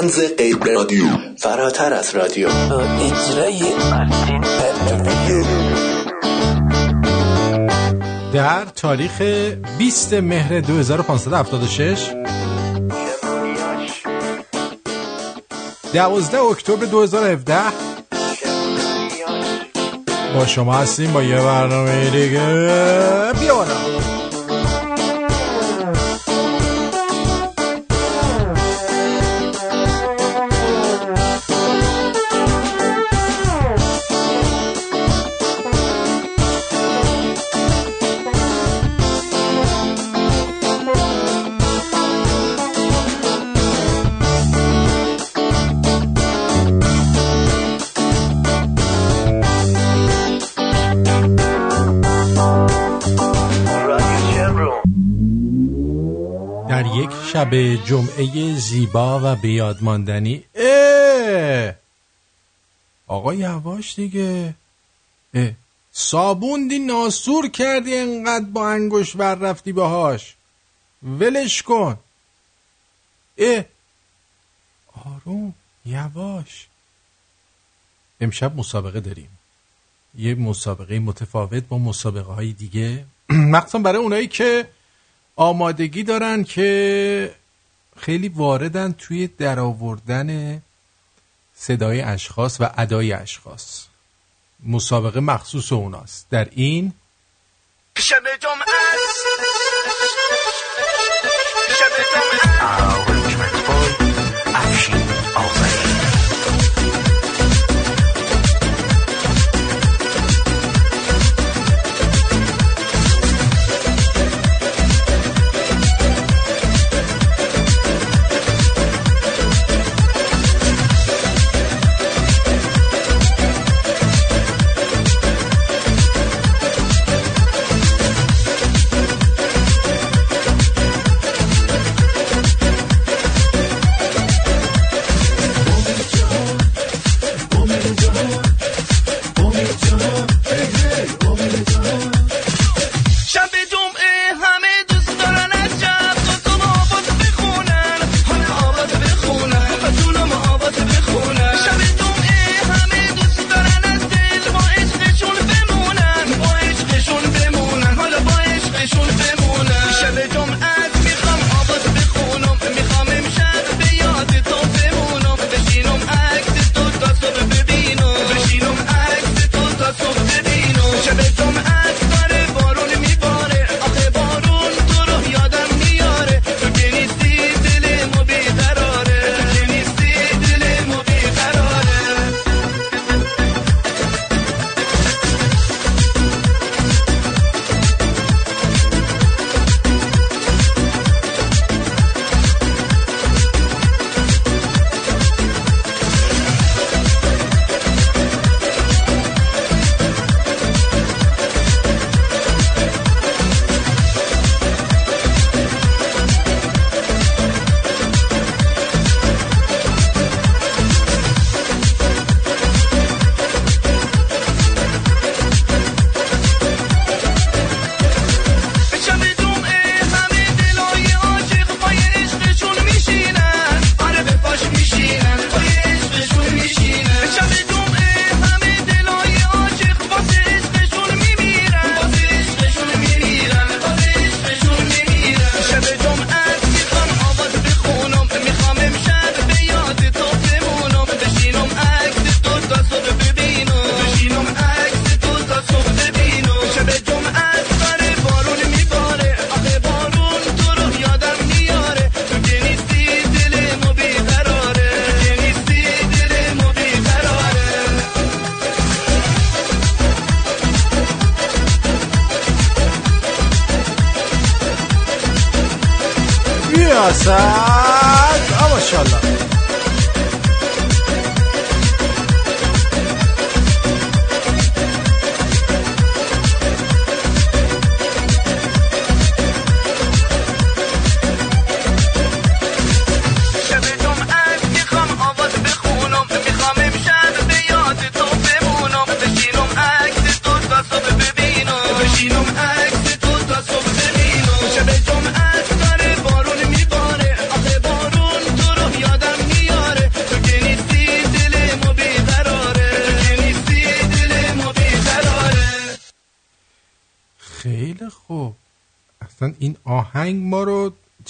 تنز غیر رادیو. فراتر از رادیو. اجرای در تاریخ 20 مهر 2576 12 اکتبر 2017 با شما هستیم با یه برنامه دیگه. بیارم شب جمعه زیبا و بیادماندنی اه! آقا یواش دیگه. اه! صابون دی ناسور کردی انقدر با انگوش ور رفتی باهاش. ولش کن. اه! آروم یواش. امشب مسابقه داریم. یه مسابقه متفاوت با مسابقه های دیگه. مخصوصا برای اونایی که آمادگی دارن که خیلی واردن توی درآوردن صدای اشخاص و ادای اشخاص. مسابقه مخصوص اوناست. در این شب جمعه شب جمعه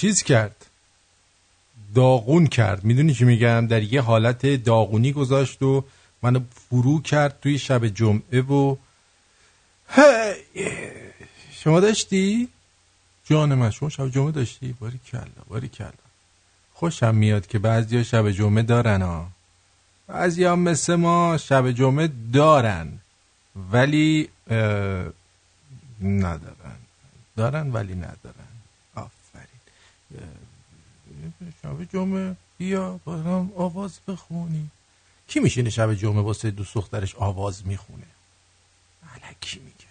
چیز کرد؟ داغون کرد. می‌دونی چی میگم؟ در یه حالت داغونی گذاشت و منو فرو کرد توی شب جمعه و شما داشتی؟ جان من شما شب جمعه داشتی؟ باری کلا باری کلا. خوشم میاد که بعضی ها شب جمعه دارن ها. بعضی ها مثل ما شب جمعه دارن ولی ندارن. دارن ولی ندارن. شب جمعه بیا با آواز بخونی. کی میشینه شب جمعه واسه دوست دخترش آواز می‌خونه؟ کی میگه.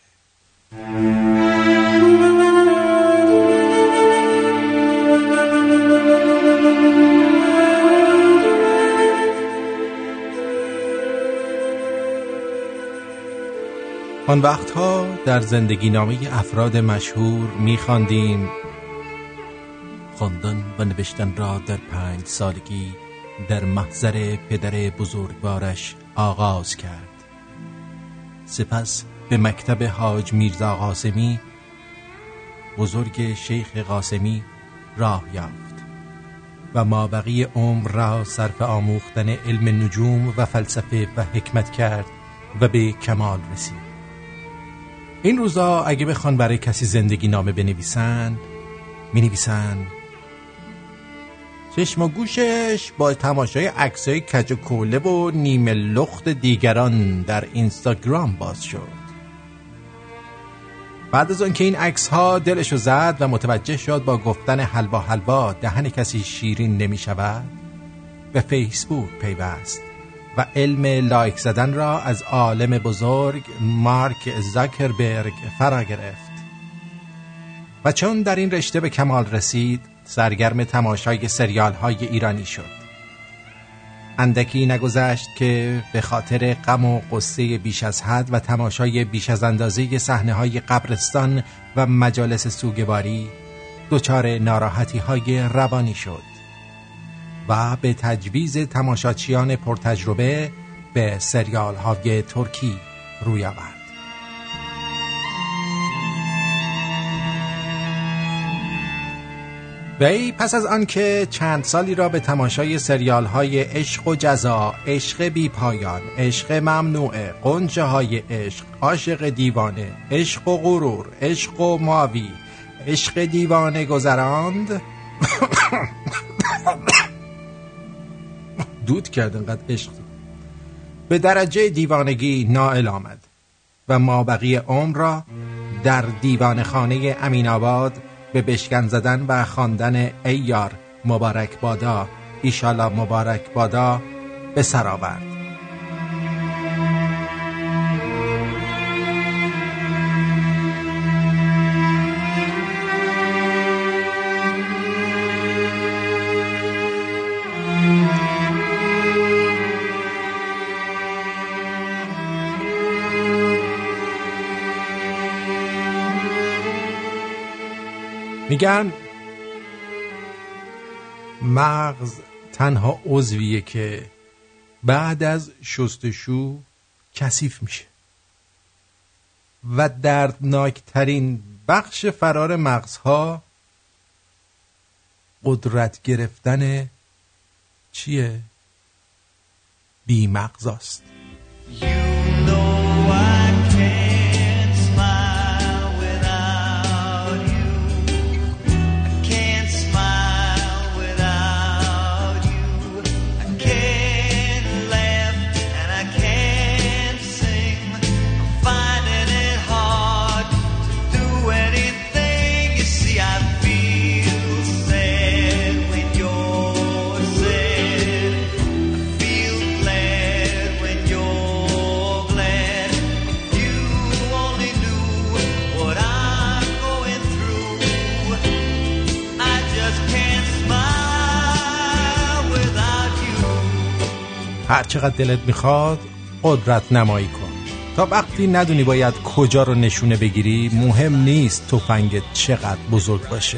آن وقتها در زندگی نامه افراد مشهور میخواندیم. خواندن و نوشتن را در پنج سالگی در محضر پدر بزرگوارش آغاز کرد. سپس به مکتب حاج میرزا قاسمی بزرگ شیخ قاسمی راه یافت و مابقی عمر را صرف آموختن علم نجوم و فلسفه و حکمت کرد و به کمال رسید. این روزا اگه بخوان برای کسی زندگی نامه بنویسن می نویسن چشم و گوشش با تماشای عکسای کج و کوله و نیمه لخت دیگران در اینستاگرام باز شد. بعد از که این عکس ها دلشو زد و متوجه شد با گفتن حلوا حلوا دهن کسی شیرین نمی شود به فیسبوک پیوست و علم لایک زدن را از عالم بزرگ مارک زاکربرگ فرا گرفت. و چون در این رشته به کمال رسید سرگرم تماشای سریال های ایرانی شد. اندکی نگذشت که به خاطر غم و قصه بیش از حد و تماشای بیش از اندازه صحنه های قبرستان و مجالس سوگواری دچار ناراحتی های روانی شد و به تجویز تماشاچیان پرتجربه به سریال های ترکی روی آورد. وی پس از آنکه چند سالی را به تماشای سریال های عشق و جزا، عشق بی پایان، عشق ممنوعه، قنچه های عشق، عاشق دیوانه، عشق و غرور، عشق و ماوی، عشق دیوانه گذراند. دود کرد انقدر عشق. به درجه دیوانگی نائل آمد و ما بقیه عمر را در دیوان خانه امین آباد به بشکن زدن و خواندن ای مبارک بادا ایشالا مبارک بادا به سر میگن مغز تنها عضویه که بعد از شستشو کثیف میشه و دردناکترین بخش فرار مغزها قدرت گرفتن چیه؟ بی مغزاست هر چقدر دلت می‌خواد قدرت نمایی کن. تا وقتی ندونی باید کجا رو نشونه بگیری مهم نیست تفنگت چقدر بزرگ باشه.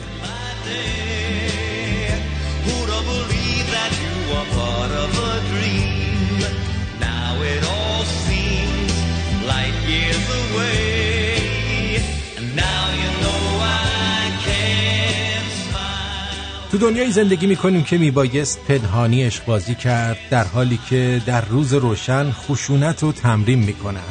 دنیای زندگی می‌کنیم که میبایست پنهانی بازی کرد در حالی که در روز روشن خشونت رو تمرین می‌کنن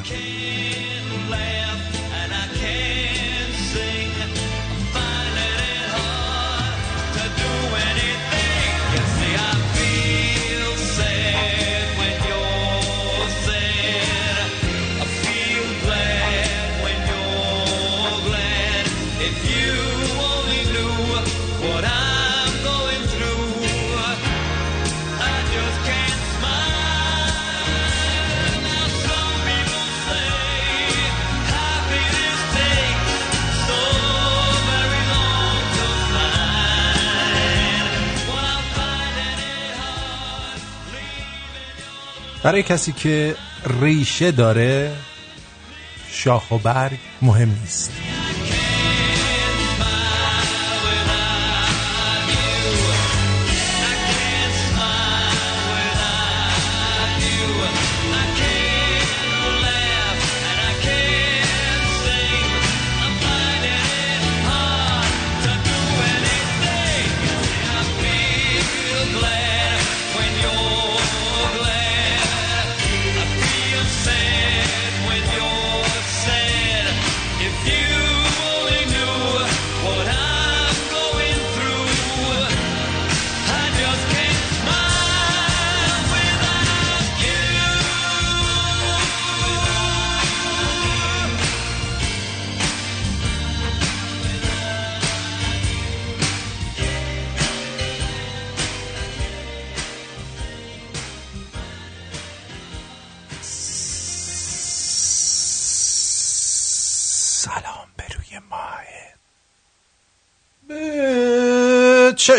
برای کسی که ریشه داره شاخ و برگ مهم نیست.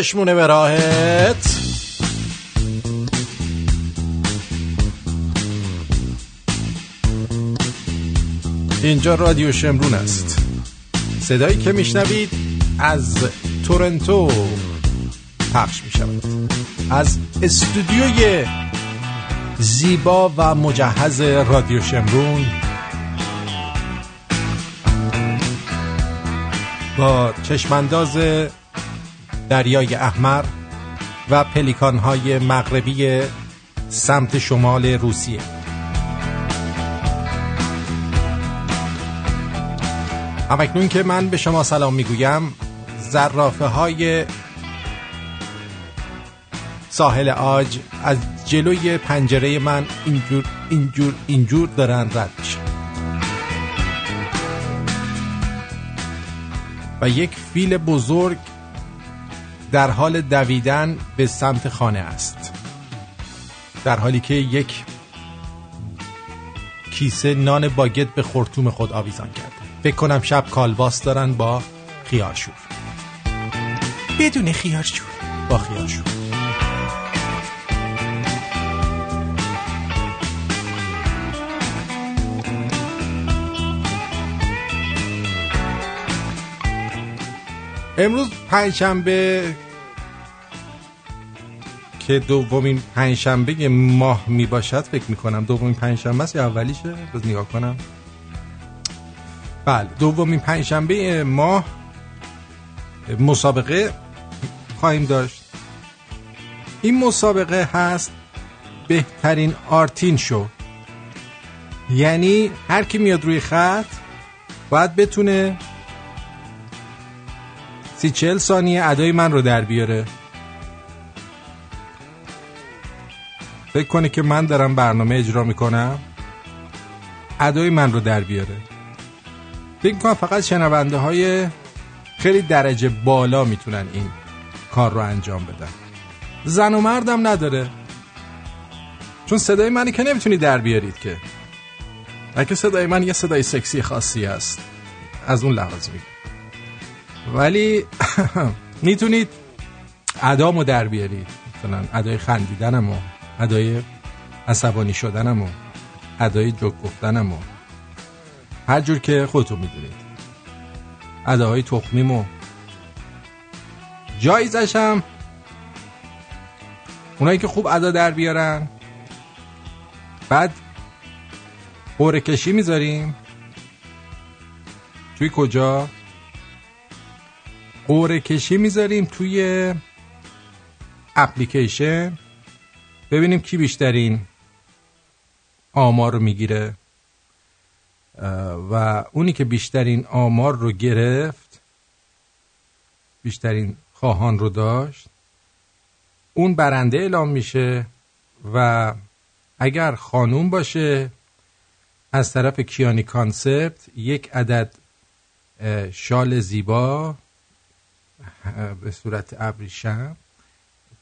چشمونه به راهت. اینجا رادیو شمرون است. صدایی که میشنوید از تورنتو پخش می شود از استودیوی زیبا و مجهز رادیو شمرون. با چشمانداز دریای احمر و پلیکانهای مغربی سمت شمال روسیه. همکنون که من به شما سلام می‌گویم زرافه های ساحل آج از جلوی پنجره من اینجور اینجور اینجور دارن رد میشن و یک فیل بزرگ در حال دویدن به سمت خانه است. در حالی که یک کیسه نان باگت به خورتوم خود آویزان کرده فکر کنم شب کالباس دارن با خیارشور بدون خیارشور با خیارشور امروز پنجشنبه که دومین پنجشنبه ماه می باشد فکر می کنم دومین پنجشنبه است یا اولیشه؟ بز نگاه کنم. بله دومین پنجشنبه ماه مسابقه خواهیم داشت. این مسابقه هست بهترین آرتین شو. یعنی هر کی میاد روی خط باید بتونه سی چل ثانیه ادای من رو در بیاره. فکر کنه که من دارم برنامه اجرا می‌کنم؟ ادای من رو در بیاره. فکر کنم فقط شنونده های خیلی درجه بالا می‌تونن این کار رو انجام بدن. زن و مردم نداره. چون صدای منی که نمی‌تونی در بیارید که. اگه صدای من یه صدای سکسی خاصی هست از اون لحاظ میگم. ولی می‌تونید ادامو در بیارید. مثلا ادای خندیدنم و ادای عصبانی شدنم و ادای جوک گفتنم و هر جور که خودتون می‌دونید. اداهای تخمیم و جایزشم اونایی که خوب ادا در بیارن. بعد قوره کشی می‌ذاریم. توی کجا؟ قوره کشی می‌ذاریم توی اپلیکیشن. ببینیم کی بیشترین آمار رو می‌گیره. و اونی که بیشترین آمار رو گرفت بیشترین خواهان رو داشت اون برنده اعلام میشه و اگر خانوم باشه از طرف کیانی کانسپت یک عدد شال زیبا به صورت ابریشم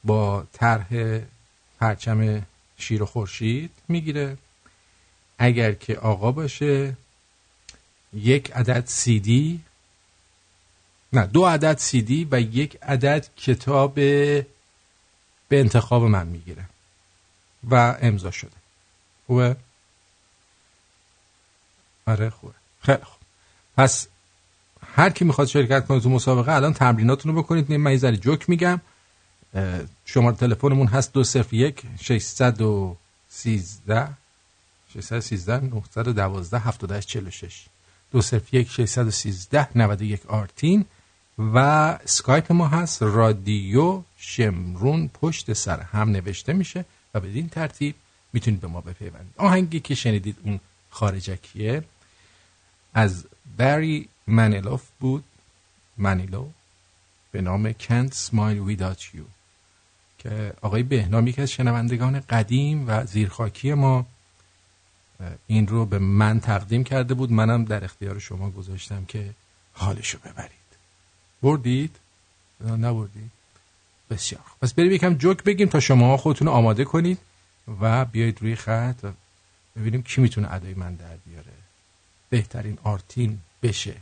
با طرح پرچم شیر و خورشید می‌گیره. اگر که آقا باشه یک عدد سی دی نه دو عدد سی دی و یک عدد کتاب به انتخاب من می‌گیره و امضا شده. خوبه؟ آره خوبه. خیلی خوب. پس هر کی می‌خواد شرکت کنه تو مسابقه الان تمریناتونو بکنید. من یه جوک میگم. شماره تلفنمون هست دو صفر یک ششصد و سیزده. ششصد سیزده نهصد و دوازده هفتاده چلو شش. دو صفر یک ششصد و سیزده نود یک آرتین. و اسکایپ ما هست رادیو شمرون پشت سر هم نوشته میشه و بدین ترتیب می‌تونید به ما بپیوندید. آهنگی که شنیدید اون خارجکیه از بری منیلوف بود. منیلو به نام Can't Smile Without You. که آقای بهنام یکی از شنوندگان قدیم و زیرخاکی ما این رو به من تقدیم کرده بود. منم در اختیار شما گذاشتم که حالشو ببرید. بردید؟ نبردید؟ بسیار پس بریم یکم جوک بگیم تا شما خودتون آماده کنید و بیایید روی خط و ببینیم کی می‌تونه ادای من در بیاره. بهترین آرتین بشه.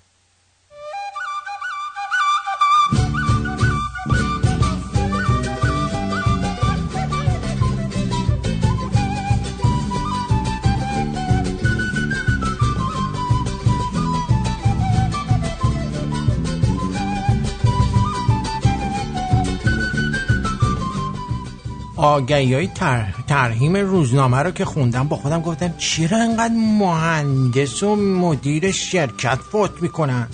آگهی های تر... ترهیم روزنامه رو که خوندم با خودم گفتم چرا انقدر مهندس و مدیر شرکت فوت می‌کنن؟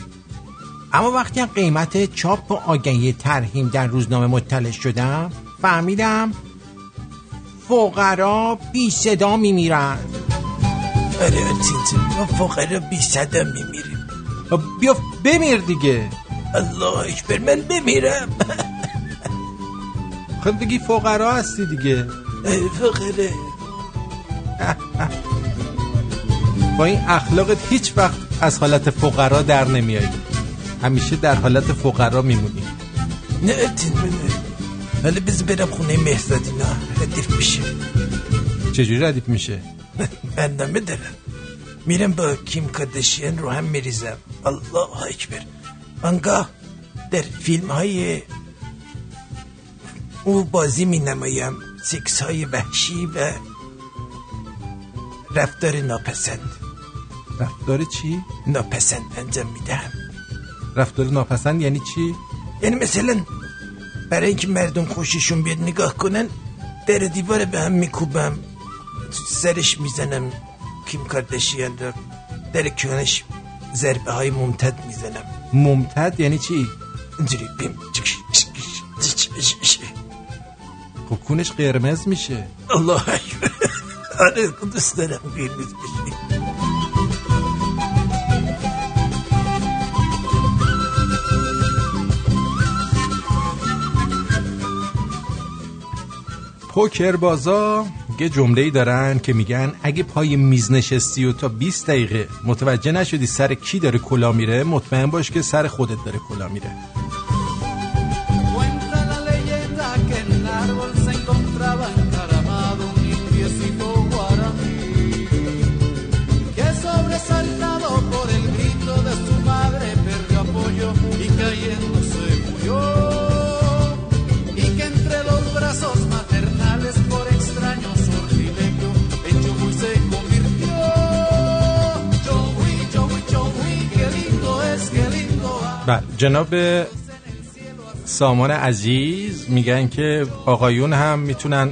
اما وقتی قیمت چاپ و آگهی ترهیم در روزنامه مطلع شدم فهمیدم فقرا بی صدا میمیرن. آره فقرا بی صدا میمیریم. بیا بمیر دیگه. الله اکبر من بمیرم. خب بگی فقرا هستی دیگه. فقره. با این اخلاقت هیچ وقت از حالت فقرا در نمیایی همیشه در حالت فقرا میمونی. نه اتین ولی بز برم خونه مهزادی. نه ردیف میشه. چجوری ردیف میشه؟ من دارم میرم با کیم کردشین رو هم میریزم. الله اکبر. انگاه در فیلم های او بازی می نمایم سیکس های وحشی و رفتار ناپسند رفتار چی؟ ناپسند انجام می‌دهم رفتار ناپسند یعنی چی؟ یعنی مثلا برای اینکه مردم خوششون بیاد نگاه کنن در دیوار به هم میکوبم سرش می‌زنم کیم کاردشیان رو در کیانش ضربه های ممتد می‌زنم ممتد یعنی چی؟ اینجوری بیم کونش قرمز میشه. الله آره دوست دارم قرمز بشه پوکر بازا یه جمله ای دارن که میگن اگه پای میز نشستی و تا 20 دقیقه متوجه نشدی سر کی داره کلا میره مطمئن باش که سر خودت داره کلا میره. بله. جناب سامان عزیز میگن که آقایون هم می‌تونن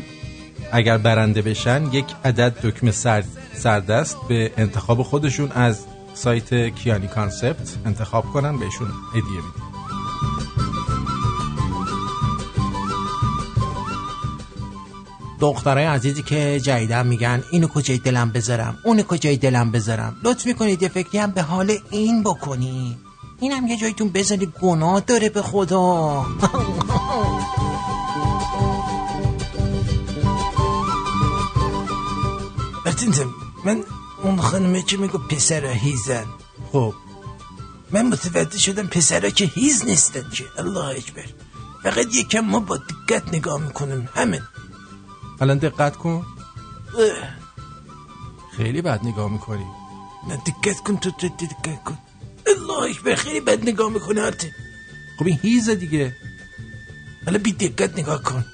اگر برنده بشن یک عدد دکمه سر سردست به انتخاب خودشون از سایت کیانی کانسپت انتخاب کنن بهشون هدیه میدیم دخترای عزیزی که جدیدن میگن اینو کجای دلم بذارم؟ اونو کجای دلم بذارم؟ لطف می‌کنید یه فکری هم به حال این بکنی اینم یه جایتون بذاری گناه داره به خدا. برتینزم من اون خانمه که میگو پسر هیزن خب من متوجه شدم پسرها که هیز نیستن که. الله اکبر. فقط یکم ما با دقت نگاه می‌کنیم همین. الان دقت کن. خیلی بد نگاه می‌کنی. نه دقت کن تو تو دقت کن. الله اکبر خیلی بد نگاه می‌کنه هرته خب این هیزه دیگه. حالا بی دقت نگاه کن.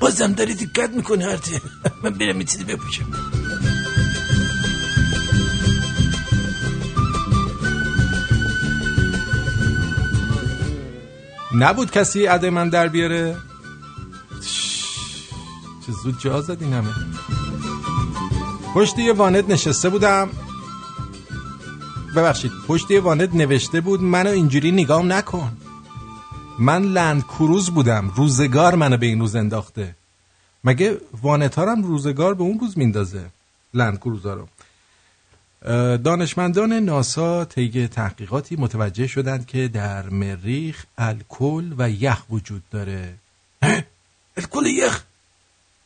بازم داری دقت می‌کنه هرته من برم چیزی بپوشم. نبود کسی عده من در بیاره؟ چه زود جا زدین همه. پشت یه وانت نشسته بودم. ببخشید پشت یه وانت نوشته بود منو اینجوری نگام نکن. من لند کروز بودم روزگار منو به این روز انداخته. مگه وانت هم روزگار به اون روز میندازه؟ لند کروز رو. دانشمندان ناسا طی تحقیقاتی متوجه شدند که در مریخ الکل و یخ وجود داره. الکل یخ؟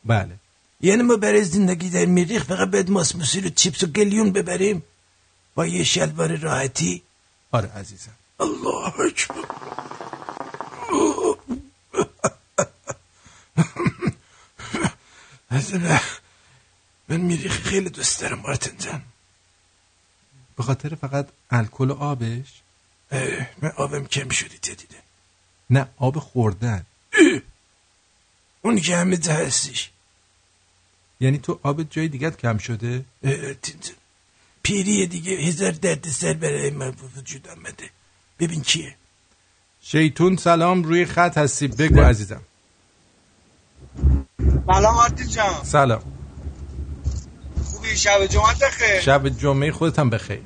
بله. یعنی ما برای زندگی در مریخ فقط باید ماسموسی و چیپس و گلیون ببریم؟ با یه شلوار راحتی. آره عزیزم. الله اکبر. من مریخ خیلی دوست دارم مارتن جان. به خاطر فقط الکل و آبش؟ من آبم کم شدی دیدن نه آب خوردن. اونی که همه هستش. یعنی تو آب جای دیگه کم شده؟ پیری دیگه هزار درد سر برای من وجود آمده ببین کیه شیطون سلام روی خط هستی. بگو عزیزم. سلام آرتین جان. سلام. خوبی؟ شب جمعه بخیر شب جمعه خودت هم بخیر.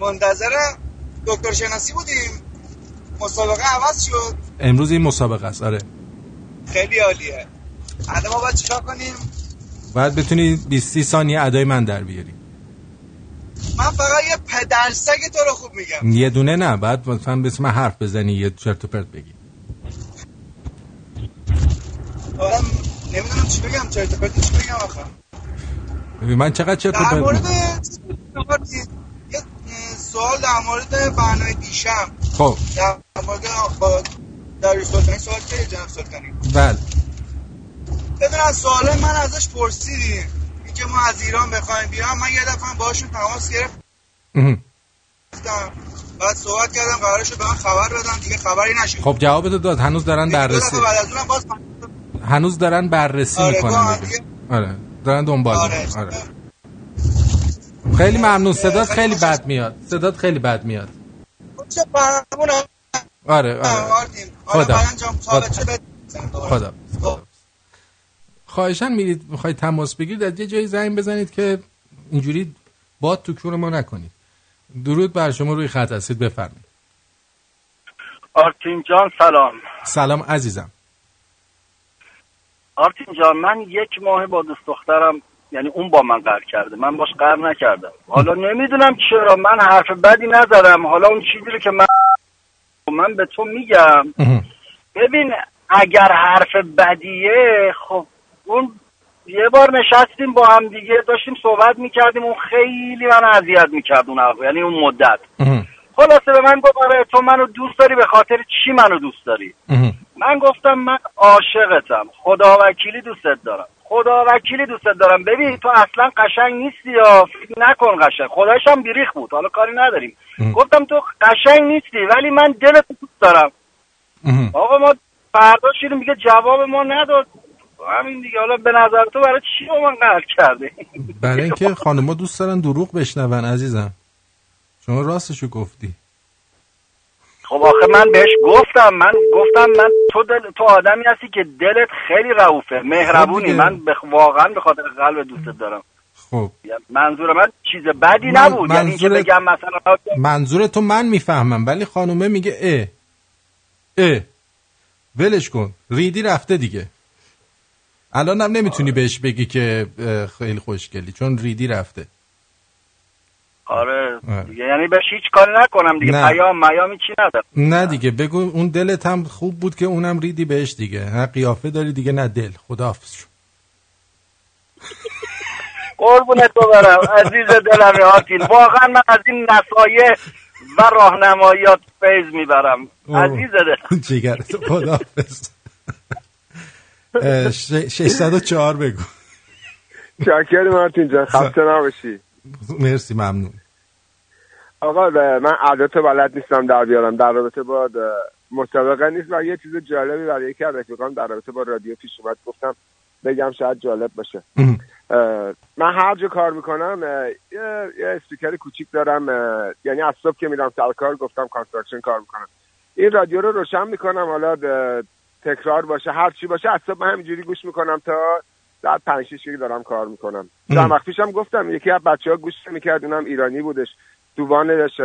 منتظر دکتر شناسی بودیم. مسابقه عوض شد. امروز این مسابقه است. آره. خیلی عالیه. الان ما باید چیکار کنیم؟ باید بتونی 20 ثانیه ادای من در بیاری. من فقط یه پدر سگ تو رو خوب میگم. یه دونه نه بعد مثلا به اسم حرف بزنی یه چرت و پرت بگی. آره نمی‌دونم چی بگم چرت و پرت چی بگم آخه. ببین من چقدر چرت و در پرت مورد میگم یه سوال در مورد برنامه دیشب. خب. در مورد با سلطانی سوال که جناب سلطانی؟ بله. ببین از سوال من ازش پرسیدیم. اینکه ما از ایران بخوایم بیام من یه دفعه باشون تماس گرفتم. بعد صحبت کردم قرارشو به من خبر بدن دیگه خبری نشد. خب جوابتو داد هنوز دارن بررسی. بعد از اونم باز هنوز دارن بررسی آره، می‌کنن دیگه. آره دارن دنبال آره. آره. خیلی ممنون. صدات خیلی بد میاد. صدات خیلی بد میاد. چه برنامه آره آره. آردیم حالا خدا. بد خدا خدا. خواهشان میرید می‌خواید تماس بگیرید از یه جایی زنگ بزنید که اینجوری باد تو کون ما نکنید. درود بر شما روی خط هستید بفرمایید. آرتین جان سلام. سلام عزیزم. آرتین جان من یک ماه با دوست دخترم یعنی اون با من قهر کرده. من باش قهر نکردم. حالا نمی‌دونم چرا من حرف بدی نزدم. حالا اون چیزی رو که من من به تو میگم. ببین اگر حرف بدیه خب اون یه بار نشستیم با هم دیگه داشتیم صحبت می‌کردیم اون خیلی من اذیت می‌کرد اون حرف. یعنی اون مدت. خلاصه به من گفت آره تو منو دوست داری به خاطر چی منو دوست داری. من گفتم من عاشقتم خدا وکیلی دوستت دارم خدا وکیلی دوستت دارم ببین تو اصلا قشنگ نیستی یا فکر نکن قشنگ خدایش هم بیریخ بود حالا کاری نداریم. گفتم تو قشنگ نیستی ولی من دلت دوست دارم. آقا ما فردا شیریم میگه جواب ما نداد همین دیگه. حالا به نظر تو برای چی با من قهر کرده؟ برای اینکه خانم‌ها دوست دارن دروغ بشنون عزیزم. شما راستشو گفتی. خب آخه من بهش گفتم. من گفتم من تو دل تو آدمی هستی که دلت خیلی رعوفه. مهربونی. دیگه. من بخ... واقعا به خاطر قلب دوستت دارم. خب. منظور من چیز بدی من- نبود. یعنی منظور- بگم مثلا منظور تو من می‌فهمم ولی خانومه میگه اه. اه. ولش کن. ریدی رفته دیگه. الان هم نمی‌تونی بهش بگی که خیلی خوشگلی چون ریدی رفته. آره. دیگه یعنی بهش هیچ کاری نکنم دیگه. نه. پیام میامی چی ندارم نه دیگه. بگو اون دلت هم خوب بود که اونم ریدی بهش دیگه. ها قیافه داری دیگه نه دل. خداحافظ شو. قربونت برم عزیز دلم آتین واقعا من از این نصایح و راهنماییات فیض می‌برم. عزیز دلم. جگر خداحافظ 604 بگو. چاکر مارتین جان خسته نباشی. مرسی ممنون. آقا من عادت بلد نیستم در بیارم. در رابطه با مسابقه نیست. و یه چیز جالبی برای یکی از رفیقان در رابطه با رادیو پیش اومد. گفتم بگم شاید جالب باشه. من هر جا کار می‌کنم یه, یه اسپیکر کوچیک دارم یعنی از صبح که میرم سر کار گفتم construction کار می‌کنم. این رادیو رو روشن می‌کنم. حالا تکرار باشه هر چی باشه از صبح همینجوری گوش می‌کنم تا ساعت پنج شیش دارم کار می‌کنم. چند وقت پیشم گفتم یکی از بچه ها گوش می‌کرد اونم ایرانی بودش. دوبانش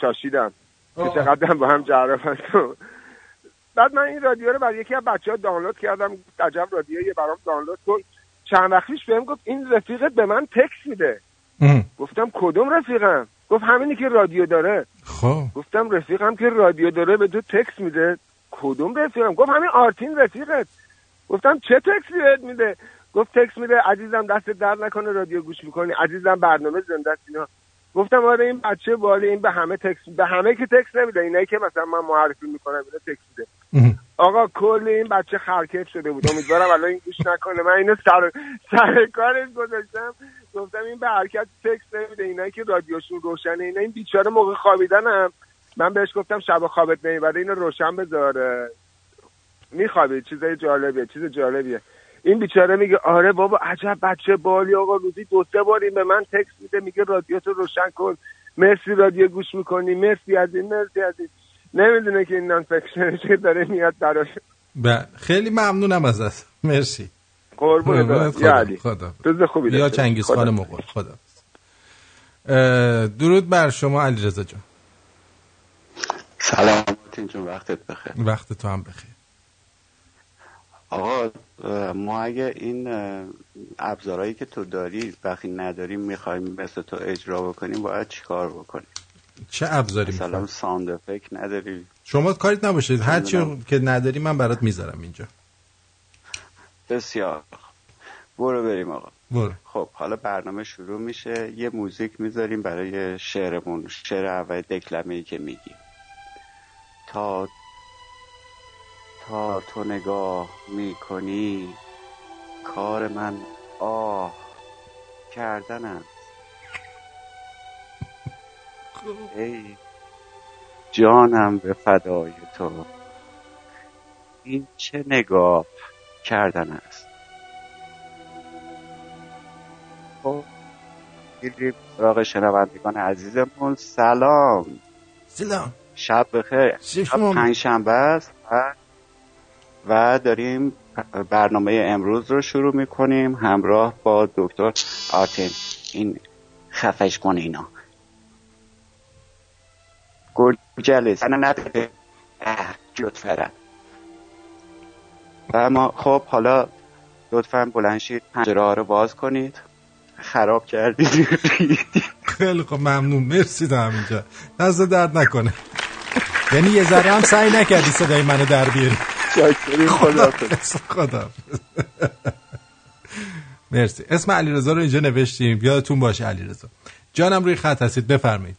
شاشیدم. که چقدر با هم حرف بعد من این رادیو رو برای یکی از بچه ها دانلود کردم. عجب رادیویه برام دانلود کن. چند وقت پیش بهم گفت این رفیقت به من تکس میده. گفتم کدوم رفیقم؟ گفت همینی که رادیو داره. خب. گفتم رفیقم که رادیو داره به تو تکس میده. کدوم رفیقم گفت همین آرتین رفیقت. گفتم چه تکسی بهت میده؟ گفت تکس میده عزیزم دست در نکنه رادیو گوش می‌کنی. عزیزم برنامه زنده اینا. گفتم آره این بچه بالی این به همه تکس به همه که تکس نمیده. اینایی که مثلا من معرفی می‌کنم اینا تکس میده. آقا کل این بچه خرکف شده بود. امیدوارم الان این گوش نکنه. من اینو سر سر کارش گذاشتم. گفتم این به حرکت تکس نمیده. اینایی که رادیوشون روشنه اینا این بیچاره موقع خوابیدنم. من بهش گفتم شب خوابت نمی‌بره اینو روشن بذاره. میخوابه چیزای جالبیه چیز جالبیه. این بیچاره میگه آره بابا عجب بچه بالی آقا روزی دو سه بار این به من تکس میده میگه رادیو تو روشن کن. مرسی رادیو گوش می‌کنی مرسی از این مرسی از این نمی‌دونه که این نان فکشنش داره میاد براش. بله خیلی ممنونم ازت. مرسی. قربونت خدا خدا. روز خوبی یا چنگیز خان مغول خدا. درود بر شما علی رضا جان. سلام جون وقتت بخیر. وقت تو هم بخیر. آقا ما اگه این ابزارهایی که تو داری وقتی نداریم می‌خوایم مثل تو اجرا بکنیم باید چیکار بکنیم؟ چه ابزاری مثلا ساند افکت نداری. شما کاریت نباشید. هر چی که نداری من برات می‌ذارم اینجا. بسیار برو بریم آقا. برو. خب حالا برنامه شروع میشه. یه موزیک می‌ذاریم برای شعرمون شعر اول دکلمه ای که میگیم. تا تا تو نگاه می‌کنی کار من آه کردن است. ای جانم به فدای تو این چه نگاه کردن است؟ خب سراغ شنوندگان عزیزمون. سلام. سلام. شب بخیر. شب پنج شنبه است و داریم برنامه امروز رو شروع می‌کنیم. همراه با دکتر آرتین این خفش کنه اینا. گرجله سنه نده لطفا. و ما خب حالا لطفا بلنشید پنجره رو باز کنید. خراب کردید. خیلی خب ممنون. مرسی تا همینجا دست درد نکنه. یعنی یه ذره هم سعی نکردی صدای منو در بیاری. خدا خدا مرسی. اسم علیرضا رو اینجا نوشتیم. یادتون باشه علیرضا. جانم روی خط هستید. بفرمایید.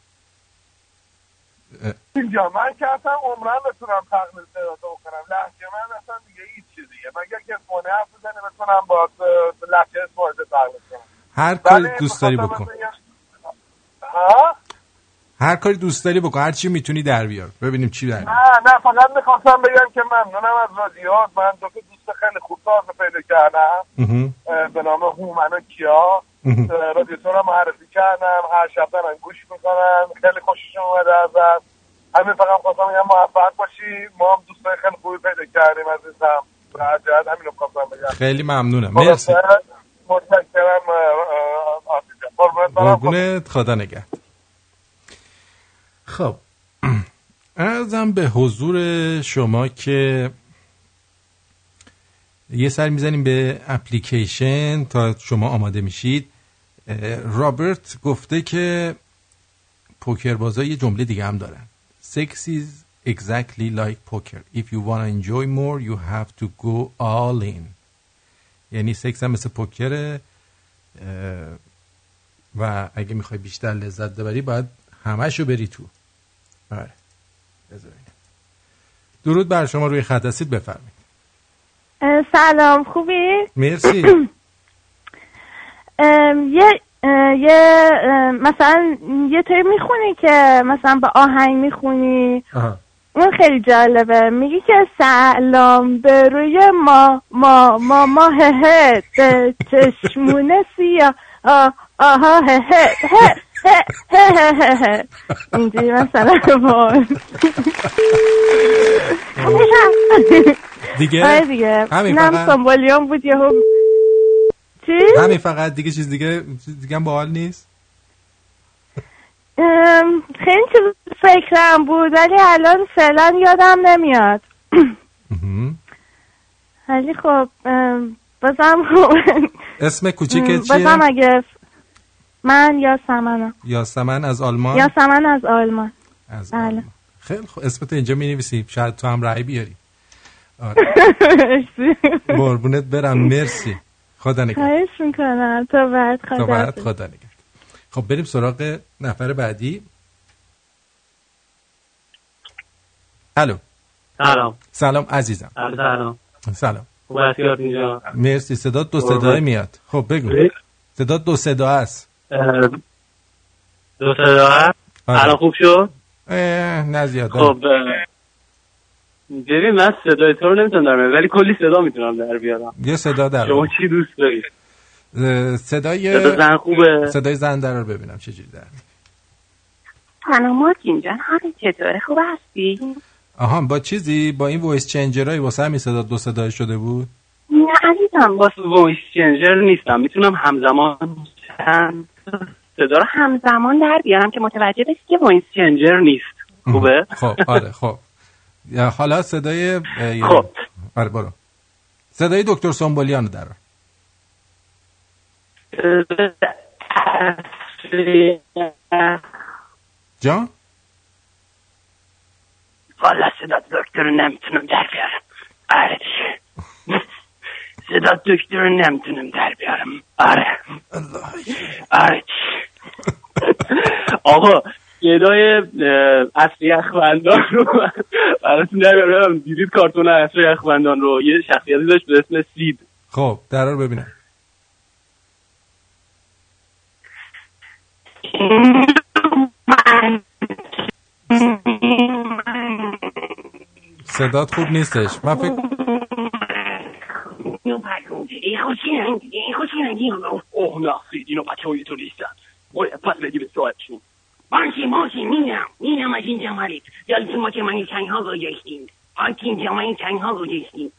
اینجا من که اصلا عمرم بتونم تقلیل صدا کنم لحجه من اصلا دیگه هیچ چیزیه مگر که خونه حرف بزنه بتونم با لحجه اسمایده تقلیل کنم. هر کاری دوست داری بکن. ها؟ هر کاری دوست داری بکن هر چی می‌تونی در بیار. ببینیم چی در نه نه فقط می‌خواستم بگم که ممنونم از رادیو من دو دوست خیلی خوب تازه پیدا کردم. به نام هومن و کیا. رادیو تو رو معرفی کردم هر شب دارن گوش می‌کنن خیلی خوشش اومده ازت همین فقط خواستم بگم موفق باشی. ما هم دوستای خیلی خوبی پیدا کردیم عزیزم. جهت همین رو خواستم بگم. خیلی ممنونم. مرسی. متشکرم قربونت خدا نگهد خب. ارزم به حضور شما که یه سر می‌زنیم به اپلیکیشن تا شما آماده میشید. رابرت گفته که پوکر بازا یه جمله دیگه هم دارن. Sex is exactly like poker. If you want to enjoy more you have to go all in. یعنی سکس هم مثل پوکره و اگه می‌خوای بیشتر لذت ببری باید همشو بری تو. آره. درود بر شما روی خط هستید بفرمایید. سلام خوبی؟ مرسی. یه یه مثلا یه طوری می‌خونی که مثلا با آهنگ می‌خونی؟ اون خیلی جالبه. میگی که سلام به روی ما ما ما ما هه به چشمونه سیا آها هه هه. اینجوری مثلا دیگه آره دیگه همین فقط بود یهو چی؟ همین فقط دیگه چیز دیگه دیگه هم باحال نیست خیلی چیز فکرم بود ولی الان فعلا یادم نمیاد ولی خب بازم اسم کوچیک چیه؟ بازم اگه من یا سمنم یا سمن از آلمان؟ یا سمن از آلمان. از بله. آلمان. خیلی خب اسمت اینجا می نویسیم شاید تو هم رأی بیاری. آره. برم. مرسی. خدا نگرد خواهش می‌کنم. تا بعد خدا تا بعد خدا نگرد خب بریم سراغ نفر بعدی. الو. سلام. سلام عزیزم. سلام. سلام. اینجا مرسی. صدا دو صدای میاد. خب بگو. صدا دو صدا است. دو صدا است آره. الان خوب شد؟ نه زیاد. خب ببین من صدای تو رو نمی‌تونم در ولی کلی صدا می‌تونم در بیارم. یه صدا در شما چی دوست دارید صدای صدا زن خوبه. صدای زن در رو ببینم چجوری در. سلام آرتین جان چطوره خوب هستی؟ آها با چیزی؟ با این voice changer ای واسه همین صدا دو صدای شده بود؟ نه عزیزم با voice changer نیستم. می‌تونم همزمان چند صدا رو همزمان در بیارم که متوجه بشی که voice changer نیست. خوبه؟ خب آره خب. حالا صدای خب. آره برو. صدای دکتر سومبولیان در جان؟ والا صدا دکتر نمی‌تونم در بیارم. آره صدا دکتر نمی‌تونم در بیارم. آره. آره. آقا گدای اصری یخبندان رو براتون نمیارم دیدید کارتون اصری یخبندان رو؟ یه شخصیتی داشت به اسم سید. خب در رو ببینم. صدات خوب نیستش. من فکر اوه نه سید اینو بچه های تو نیستن باید پس بدی به ساعتشون باشه باشه میرم میرم از اینجا مرید یادتون ما که من چنگ ها گذاشتیم آنتی اینجا من چنگ ها گذاشتیم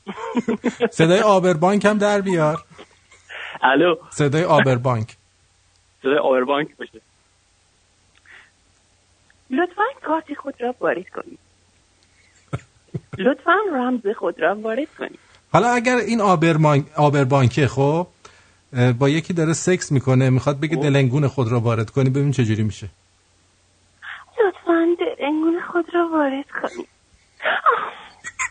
صدای آبربانک هم در بیار. الو؟ صدای آبربانک. صدای آبربانک باشه. لطفا کارت خود را وارد کنید. لطفا رمز خود را وارد کنید. حالا اگر این آبربانکه خب با یکی داره سکس می‌کنه می‌خواد بگه خب. دلنگون خود را وارد کنی ببین چجوری میشه. لطفا درنگون خود را وارد کنید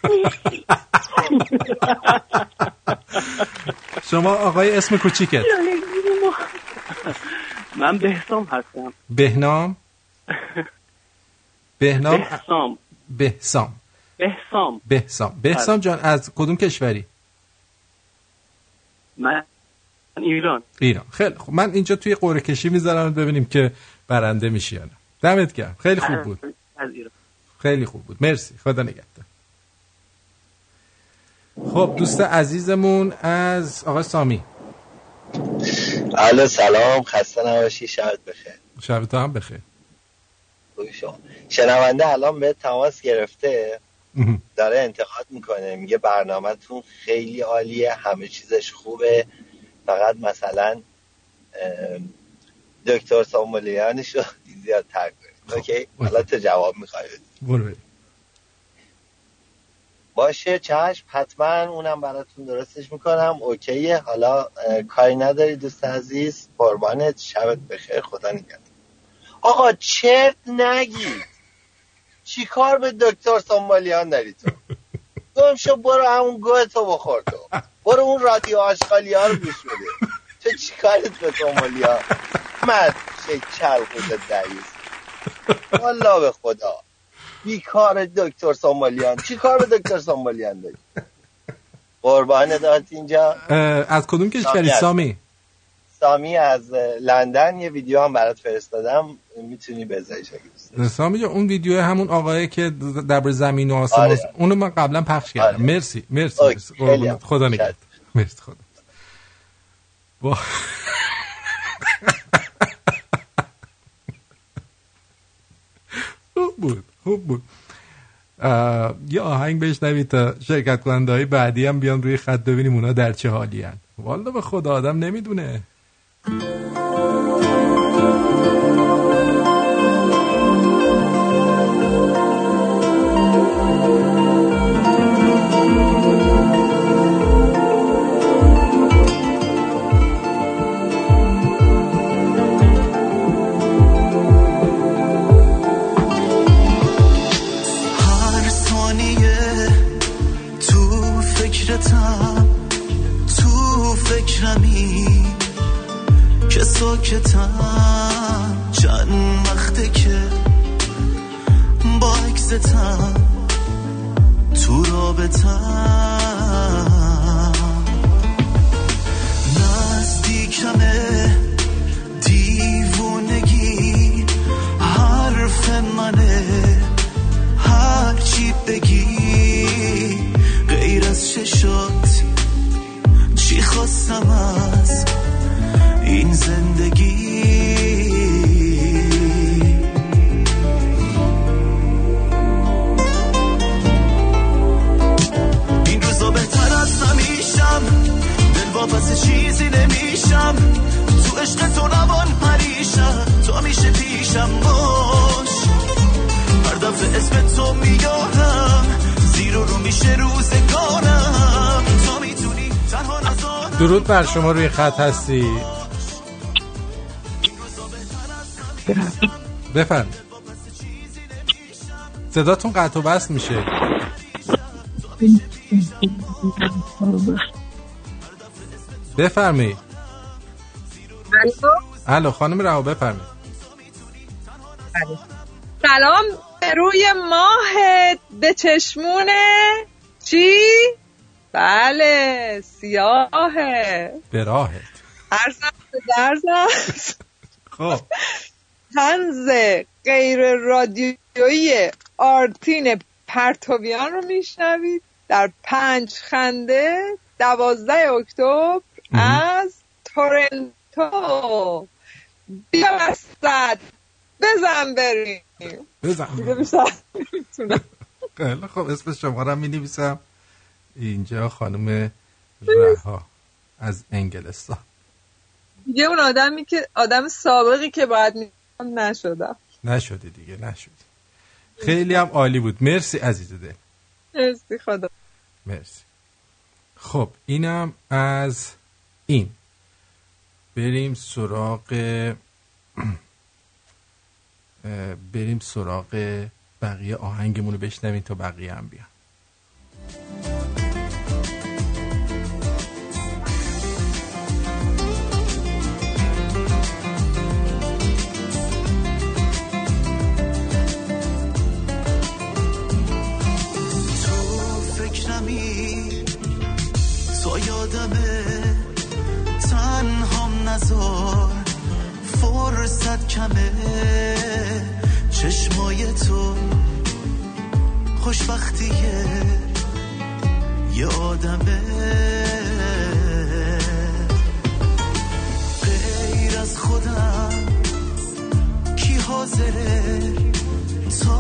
شما آقای اسم کوچیکت. من بهسام هستم. بهنام؟ بهنام؟ بهسام. بهسام. بهسام. بهسام. بهسام جان از کدوم کشوری؟ من ایران. ایران. خیلی خوب. من اینجا توی قرعه کشی می‌ذارم ببینیم که برنده میشی یا نه. دمت گرم. خیلی خوب بود. خیلی خوب بود. مرسی. خدا نگهدار. خب دوست عزیزمون از آقای سامی. الو سلام. خسته نباشی. شب بخیر. شب تو هم بخیر. شما. شنونده الان به تماس گرفته. داره انتقاد می‌کنه میگه برنامهتون خیلی عالیه همه چیزش خوبه. فقط مثلا دکتر سامولیانش رو زیاد تر کنید. خب، اوکی؟ حالا تو جواب می‌خوای برو باشه چشم حتما اونم براتون درستش می‌کنم. اوکیه. حالا کاری نداری دوست عزیز؟ قربانت شبت بخیر. خدا نگهدار. آقا چرت نگید چی کار به دکتر سنبالیان داری تو؟ گم شو برو همون گوه تو بخور تو. برو اون رادیو آشغالی ها رو گوش بده. تو چی کارت به سنبالیان مرد شکل خود دعیز والا به خدا. بیکار دکتر سومالیان چی کار به دکتر سومالیان داری؟ قربان داد اینجا. از کدوم کشوری؟ سامی. سامی از لندن. یه ویدیو هم برات فرستادم. می‌تونی بذاریش سامی جا اون ویدیو همون آقایی که در زمین و آسمان آره. اونو من قبلا پخش کردم. آره. مرسی مرسی, مرسی. خدا نگهدار. مرسی خدا با... خوب بود خوب بود. یه آهنگ بشنوید تا شرکت کننده های بعدی هم بیان روی خط ببینیم اونا در چه حالی هن. والا به خدا آدم نمی‌دونه. ساکتم. چند وقته که با اکستم تو رابطم. نزدیکمه دیوونگی. حرف منه. هرچی بگی. غیر از ششات چی خواستم از این زندگی. این روزا بهتر از نمیشم دل واپس چیزی نمیشم. تو عشق تو روان پریشم. تو میشه پیشم باش. هر دفعه اسم تو میارم زیر رو میشه روزگارم. تو درود بر شما روی خط هستی. بفرم صداتون قطع و بست میشه. بفرمی الو؟ خانم رها بفرمی سلام روی ماه به چشمونه چی؟ بله سیاهه. به راهت. ارزم درزم. خب. تنز غیر رادیویی آرتین پرتویان رو میشنوید. در پنج خنده دوازده اکتبر از تورنتو. بیا وسط. بزن بریم. بزن. خب اسم شما رو می نویسم اینجا خانم رها از انگلستان. یه اون آدمی که آدم سابقی که باید می نشدم نشده. دیگه نشد خیلی هم عالی بود. مرسی عزیز دل. مرسی خدا. مرسی. خب اینم از این. بریم سراغ بریم سراغ بقیه آهنگمون رو بشنویم تا بقیه هم بیان. فرصت کمه چشمای تو خوشبختیه. یه آدمه. غیر از خودم کی حاضره؟ تا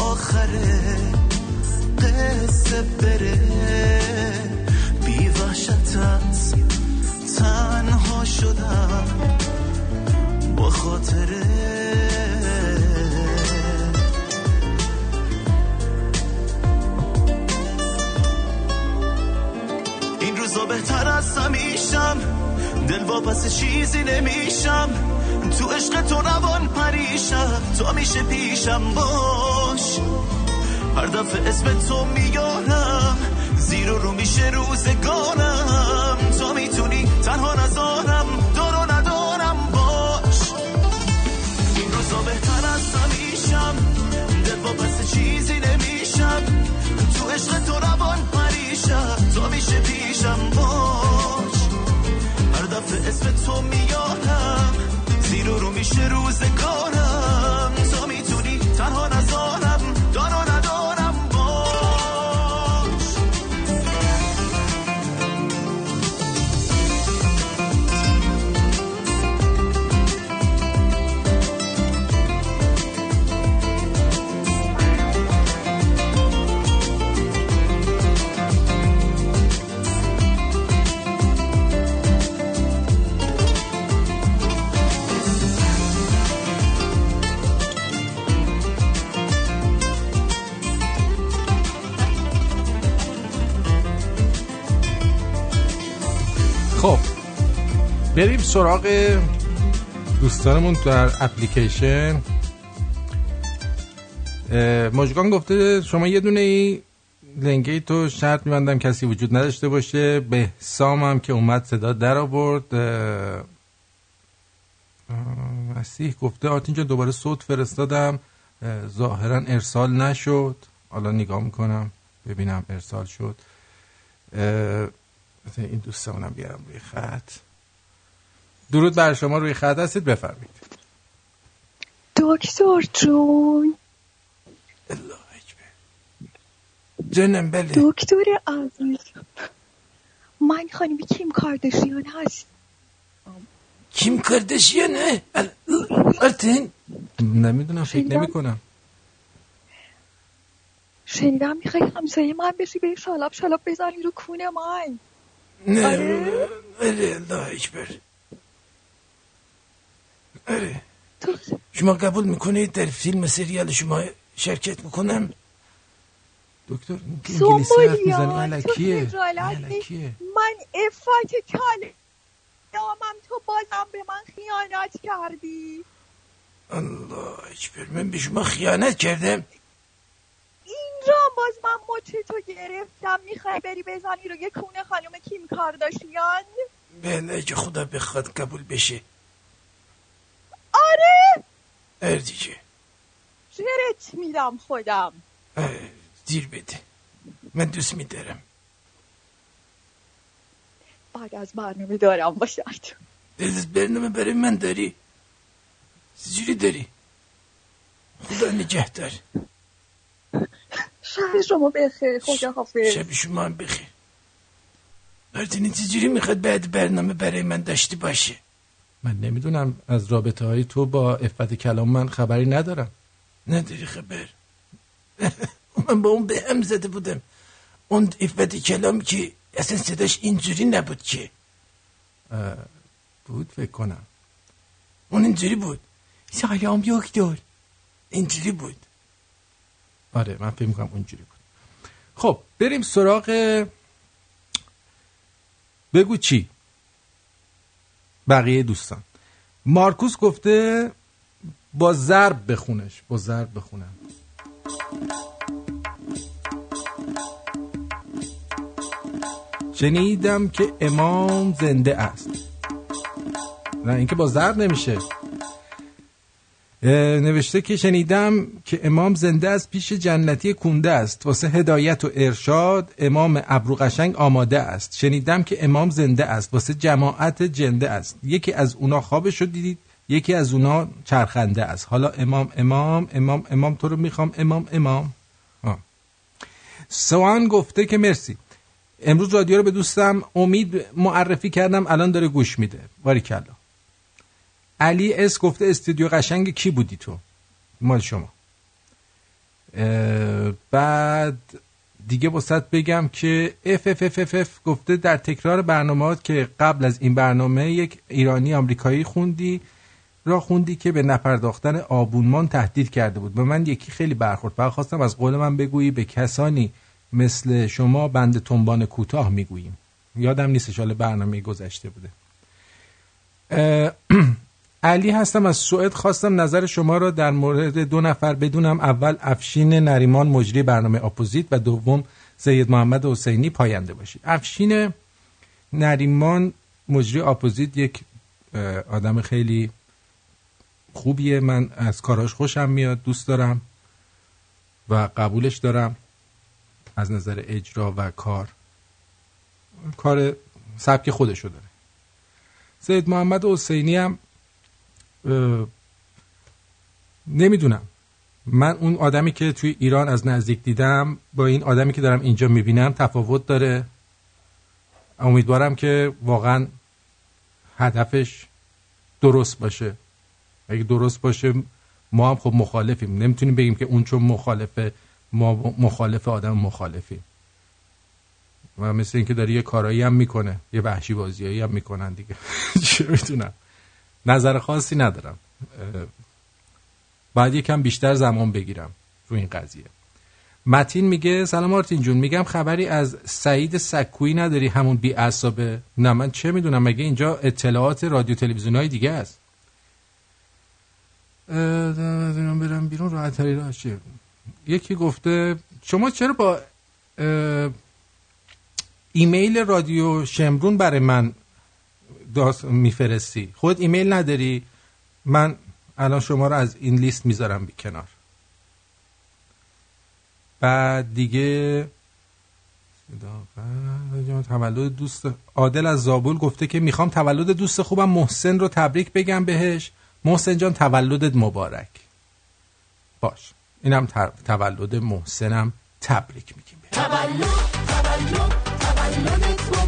آخره قصه بره. بی وحشت تنها شدم. با خاطره. این روزا بهتر از همیشم. دل با پس چیزی نمیشم. تو عشق تو روان پریشم. تو میشه پیشم باش. هر دفعه اسم تو میارم زیر رو میشه روزگارم. تو می‌تونی تنها نزارم. چیزی نمیشم. تو عشق تو روان پریشم. تو میشه پیشم باش. هر دفعه اسم تو میارم زیر رو میشه روزگارم. بریم سراغ دوستانمون در اپلیکیشن. مجگان گفته شما یه دونه ای لنگه تو شرط میبندم کسی وجود نداشته باشه. به سامم که اومد صدا در آورد. مسیح گفته آتین جان دوباره صوت فرستادم. ظاهرا ارسال نشد. حالا نگاه می‌کنم. ببینم ارسال شد. این دوستمونم بیارم روی خط. درود بر شما روی خط هستید بفرمید دکتر جون. جنم بله. دکتر عزیز. من خانمی کیم کاردشیان هست کیم کاردشیانه ارتین نمی‌دونم فکر نمی کنم شنیدم می‌خوای همسایه من بسی به شالاب شالاب بزنی رو کونه من. نه آره؟ الله اکبر. آره شما قبول می‌کنید در فیلم سریال شما شرکت می‌کنم دکتر انگلیسی حرف می‌زنی علکیه. من افت کل دامم تو بازم به من خیانت کردی. الله اکبر من به شما خیانت کردم اینجا باز من مچ تو گرفتم. می‌خوای بری بزنی رو یه کونه خانم کیم کارداشیان؟ بله که خدا بخواد قبول بشه. آره. اردیجه جرت میدم خودم. دیر بده. من دوست میدارم. بعد از برنامه دارم باشد. از برنامه برای من داری؟ چجوری داری؟ خدا نگه دار شب شما بخیر خدا حافظ. شب شما هم بخیر. مردینی چجوری می‌خواد بعد برنامه برای من داشتی باشه. من نمی‌دونم از رابطه های تو با افت کلام من خبری ندارم. نداری خبر. من با اون به هم زده بودم. اون افت کلام که اصلا صداش اینجوری نبود که. بود فکر کنم. اون اینجوری بود. سلام دکتر. اینجوری بود. آره من فکر می‌کنم اونجوری بود. خب بریم سراغ بگو چی؟ بقیه دوستان. مارکوس گفته با ضرب بخونش با ضرب بخونم. شنیدم که امام زنده است. نه اینکه با ضرب نمیشه. نوشته که شنیدم که امام زنده است پیش جنتی کنده است. واسه هدایت و ارشاد امام ابرو قشنگ آماده است. شنیدم که امام زنده است. واسه جماعت جنده است. یکی از اونا خوابش رو دیدید یکی از اونا چرخنده است. حالا امام امام امام امام تو رو می‌خوام. امام امام. سوان گفته که مرسی. امروز رادیو رو به دوستم امید معرفی کردم. الان داره گوش میده. کلا علی اس گفته استودیو قشنگ کی بودی تو؟ مال شما. بعد دیگه وسط بگم که اف اف اف اف, اف گفته در تکرار برنامه که قبل از این برنامه یک ایرانی آمریکایی خوندی را خوندی که به نپرداختن آبونمان تهدید کرده بود. به من یکی خیلی برخورد. فقط خواستم از قول من بگویی به کسانی مثل شما بند تنبان کوتاه می‌گوییم. یادم نیست مال برنامه گذشته بوده. علی هستم از سوئد خواستم نظر شما را در مورد دو نفر بدونم. اول افشین نریمان مجری برنامه Opposite و دوم سید محمد حسینی پاینده باشید. افشین نریمان مجری Opposite یک آدم خیلی خوبیه. من از کاراش خوشم میاد دوست دارم و قبولش دارم از نظر اجرا و کار. کار سبک خودشو داره. سید محمد حسینی هم نمی‌دونم. من اون آدمی که توی ایران از نزدیک دیدم با این آدمی که دارم اینجا می‌بینم تفاوت داره. امیدوارم که واقعا هدفش درست باشه. اگه درست باشه ما هم خب مخالفیم. نمی‌تونیم بگیم که اون چون مخالفه ما مخالف آدم مخالفیم و مثل اینکه داره یه کارایی هم می‌کنه یه وحشی بازیایی هم می‌کنن دیگه. چه می‌تونم نظر خاصی ندارم. باید یکم بیشتر زمان بگیرم رو این قضیه. متین میگه سلام آرتین جون میگم خبری از سعید سکویی نداری؟ همون بی اعصابه. نه من چه می‌دونم؟ مگه اینجا اطلاعات رادیو تلویزیون های دیگه است؟ برم بیرون راحت یکی گفته شما چرا با ایمیل رادیو شمرون برای من میفرستی. خود ایمیل نداری. من الان شما رو از این لیست می‌ذارم بی کنار. بعد دیگه تولد دوست عادل از زابول گفته که می‌خوام تولد دوست خوبم. محسن رو تبریک بگم بهش. محسن جان تولدت مبارک. باش. اینم تولد محسنم تبریک میگیم تولد تولد تولدت مبارک.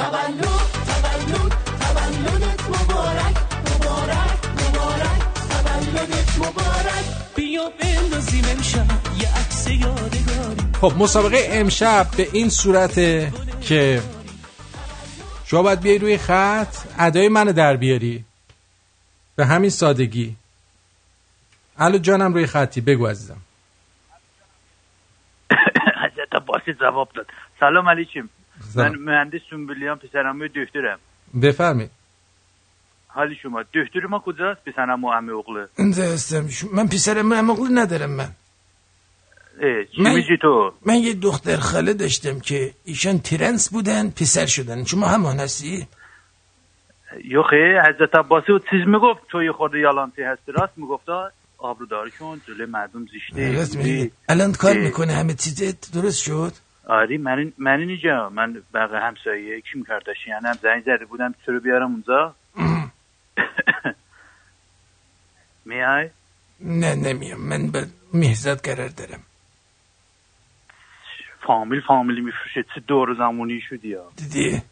تولد تولد تولدت مبارک مبارک مبارک تولدت مبارک. بیا بندازیم امشب یه عکس یادگاری. خب مسابقه امشب به این صورته که شما باید بیای روی خط ادای منو در بیاری. به همین سادگی. الو جانم روی خطی. بگو عزیزم. حضرت باسی جواب داد. سلام علیکم. من مهندس سنبولیان پسرموی دکترم. بفرمایید. حالی شما دکتر ما کجاست؟ پسرم و همه اغله من پسرم همه اغله ندارم من. من... تو؟ من یه دختر خاله داشتم که ایشان ترنس بودن پسر شدن. شما همان هستی؟ یوخی حضرت عباسی و چیز می‌گفت؟ تو یه خورده یالانتی هستی راست می‌گفت آبرودارشون جلوی مردم زیشته راست الان کار می‌کنه همه چیزت درست شد؟ آری من من اینجا من بقیه همسایه کیم کرداشیان هم زنگ زده بودم چرا بیارم اونجا. میای؟ نه نمیام من به مهزت قرار دارم. فامیل فامیلی میفروشه. چه دور زمانی شدی ها؟ دیدی؟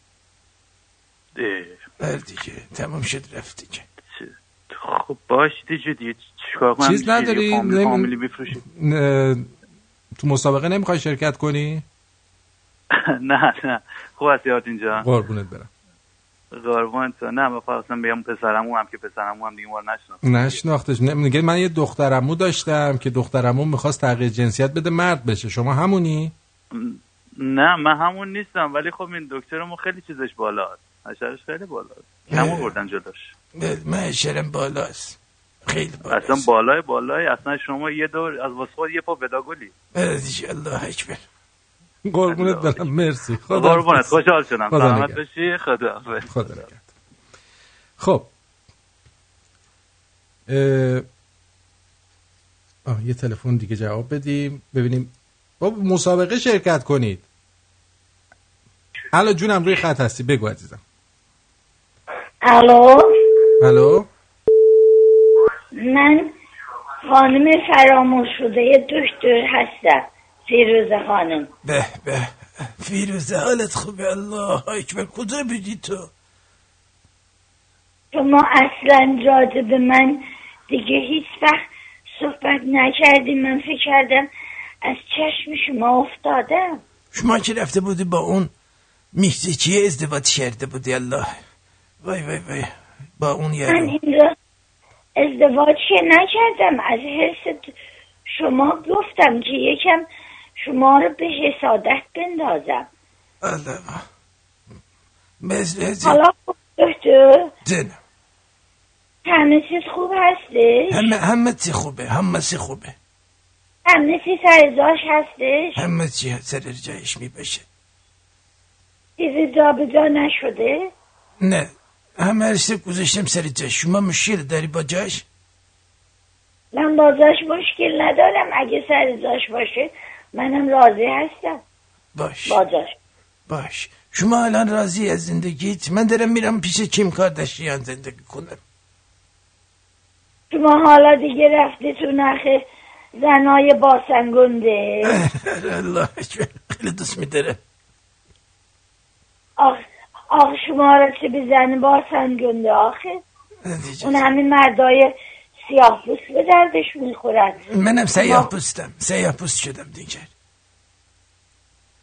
بله دیگه. تمام شد رفت دیگه. خب باش دیگه دیگه چیکار کنم؟ چیز نداری؟ فامیلی, فامیلی بفروشی تو مسابقه نمی‌خوای شرکت کنی؟ نه نه. خوب هستی اینجا قربونت برم. قربونت. نه من خواستم بگم پسرمو هم که پسرمو هم دیگه نشناخت. نشناختش. میگه من یه دخترمو داشتم که دخترمو می‌خواست تغییر جنسیت بده مرد بشه. شما همونی؟ نه من همون نیستم ولی خب این دکترمو خیلی چیزش بالاست. اشرش خیلی بالاست. کم آوردن جلوش. من اشرم بالاست. خیلی بالاست. اصلا بالای بالای اصلا شما یه دور از واسه یه پا بداگلی الله اکبر. قربونت برم مرسی. خدا قربونت خوشحال شدم. سلامت بشی خدا خدا خب. آه یه تلفن دیگه جواب بدیم. ببینیم. با مسابقه شرکت کنید. الو جونم روی خط هستی. بگو عزیزم. الو؟ الو؟ من خانم فراموش شده دکتر هستم. فیروزه خانم. به به. فیروزه حالت خوبه الله اکبر. کجا بودی تو؟ شما اصلا راجع به من دیگه هیچ وقت صحبت نکردیم من فکر کردم از چشم شما افتادم شما که رفته بودی با اون چیه ازدواج کرده بودی؟ الله. وای وای وای. با اون یارو. من این را ازدواج که نکردم. از حرس شما گفتم که یکم شما رو به حسادت بندازم. الله حالا دکتر جنم همه چیز خوب هستش؟ همه همه چی خوبه همه چی خوبه. همه چی سر جاش هستش؟ همه چی سر جایش می‌باشه. چیزی جا به جا نشده؟ نه. همه هرشته گذاشتم سر جاش. شما مشکل داری با جاش؟ من با جاش مشکل ندارم. اگه سر جاش باشه منم راضی هستم. باش. با جاش باش. شما الان راضی از زندگیت؟ من دارم میرم پیش کیم کاردشیان زندگی کنم. شما حالا دیگه رفتی تو نخ زنای باسنگونده الله خیلی دوست میداره آخ آخ شما را چه به زن باسنگونده آخه اون همین مردای سیاه پوست به دردش می‌خورن. منم سیاه پوستم. سیاه پوست شدم دیگر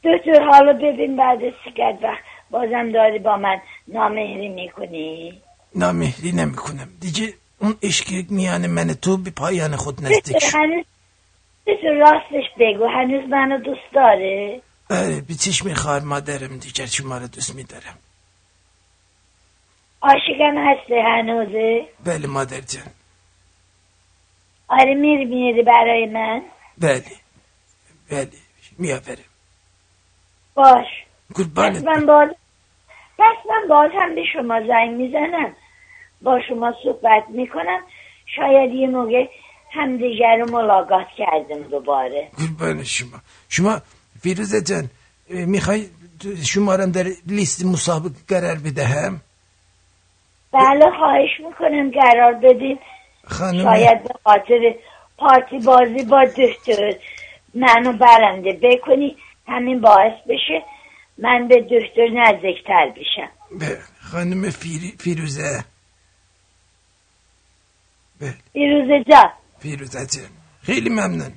دکتر حالا ببین بعد سیگرد وقت. بازم داری با من نامهری می‌کنی؟ نامهری نمی‌کنم. دیگه اون عشق میان من تو به پایان خود نزدیک شد. هنوز راستش بگو. هنوز منو دوست داره؟ آره به چشم خواهر مادرم دیگر شما رو دوست میدارم. عاشقم هسته هنوزه؟ بله مادر جان. آره میری میری برای من. بله. بله. میآورم باش. قربانت من باز پس من باز هم به شما زنگ می‌زنم. با شما صحبت می‌کنم. شاید یه موقع همدیگر رو ملاقات کردم دوباره. قربان شما. شما فیروزه جان می‌خوای شما در لیست مسابقه قرار بدهم؟ بله خواهش می‌کنم. قرار بدین. خانم شاید به خاطر پارتی بازی با دکتر منو برنده بکنی همین باعث بشه من به دکتر نزدیکتر بشم. خانم فیر... فیروزه. فیروزه جان. فیروزه جان. خیلی ممنون.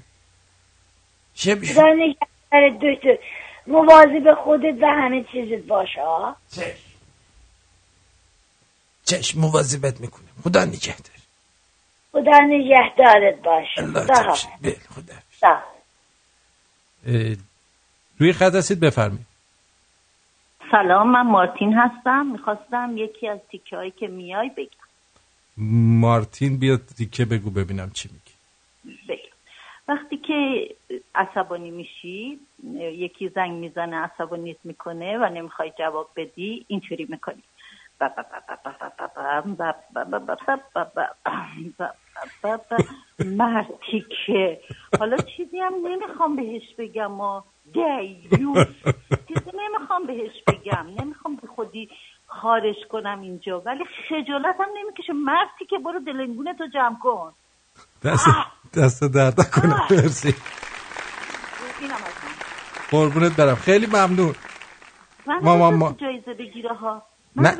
شب خدا نگهدار دکتر. مواظب خودت و همه چیزت باشه ها چشم. چشم مواظبت می‌کنم. خدا نگهدار. خدا نگهدارت باشه خدا بله خدا. روی خط هستید بفرمایید. سلام من مارتین هستم. می‌خواستم یکی از تیکه هایی که میای بگم. مارتین بیاد تیکه بگو ببینم چی میگی. بگم وقتی که عصبانی میشی یکی زنگ می‌زنه عصبانیت می‌کنه و نمی‌خوای جواب بدی اینطوری می‌کنی. مردی که. حالا چیزی هم نمی‌خوام بهش بگم ما دیوز. چیزی نمی‌خوام بهش بگم. نمی‌خوام به خودی خارش کنم اینجا. ولی خجالت هم نمی‌کشه. مردی که برو دلنگونه تو جمع کن. دست دست درد کنم مرسی. قربونت برم. خیلی ممنون. ماما ما جایزه بگیره ها. نه.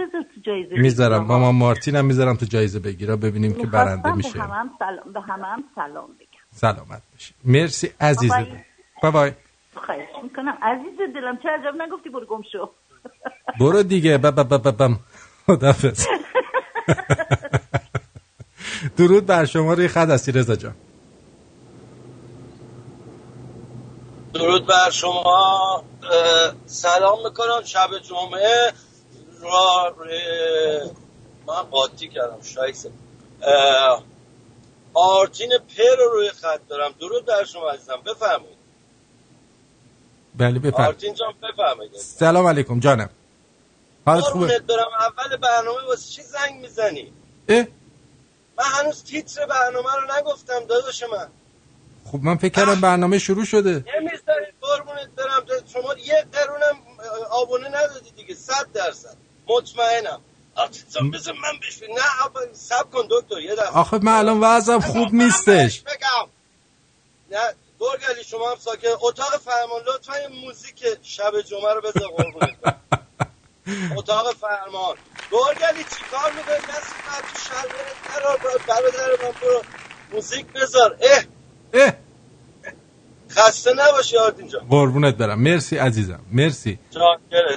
می‌ذارم. ماما مارتین هم می‌ذارم تو جایزه بگیره. ببینیم که برنده میشه. به همه سلام به همه هم سلام بگم. سلامت باشی مرسی عزیز بای بای خواهش می‌کنم. عزیز دلم چه عجب نگفتی برو گم شو. برو دیگه. بب بب بم خدافظ درود بر شما روی خط هستی رضا جان. درود بر شما. سلام می‌کنم شب جمعه. را من قاطی کردم شایسته آرتین پر رو روی خط دارم. درود بر شما عزیزم. بفرمایید. بله بفرمایید. آرتین جان بفرمایید. سلام علیکم جانم. حالت خوبه؟ دارم اول برنامه واسه چی زنگ می‌زنی؟ اه؟ من هنوز تیتر برنامه رو نگفتم داداش من. خب من فکر کردم برنامه شروع شده. نمی‌ذارید قربونت برم. شما یه قرونم آبونه ندادی دیگه صد درصد. مطمئنم. بذار من نه سب کن دکتر یه دفعه. آخه من الان وضعم خوب نیستش. بگم. نه برگلی شما هم ساکت اتاق فرمان لطفا موزیک شب جمعه رو بذار قربونت اتاق فرمان. برگلی چی کار می‌کنی؟ دست من تو شلوارت قرار برادر من برو موزیک بذار. اه. اه. خسته نباشی آرتین جان. قربونت برم. مرسی عزیزم. مرسی.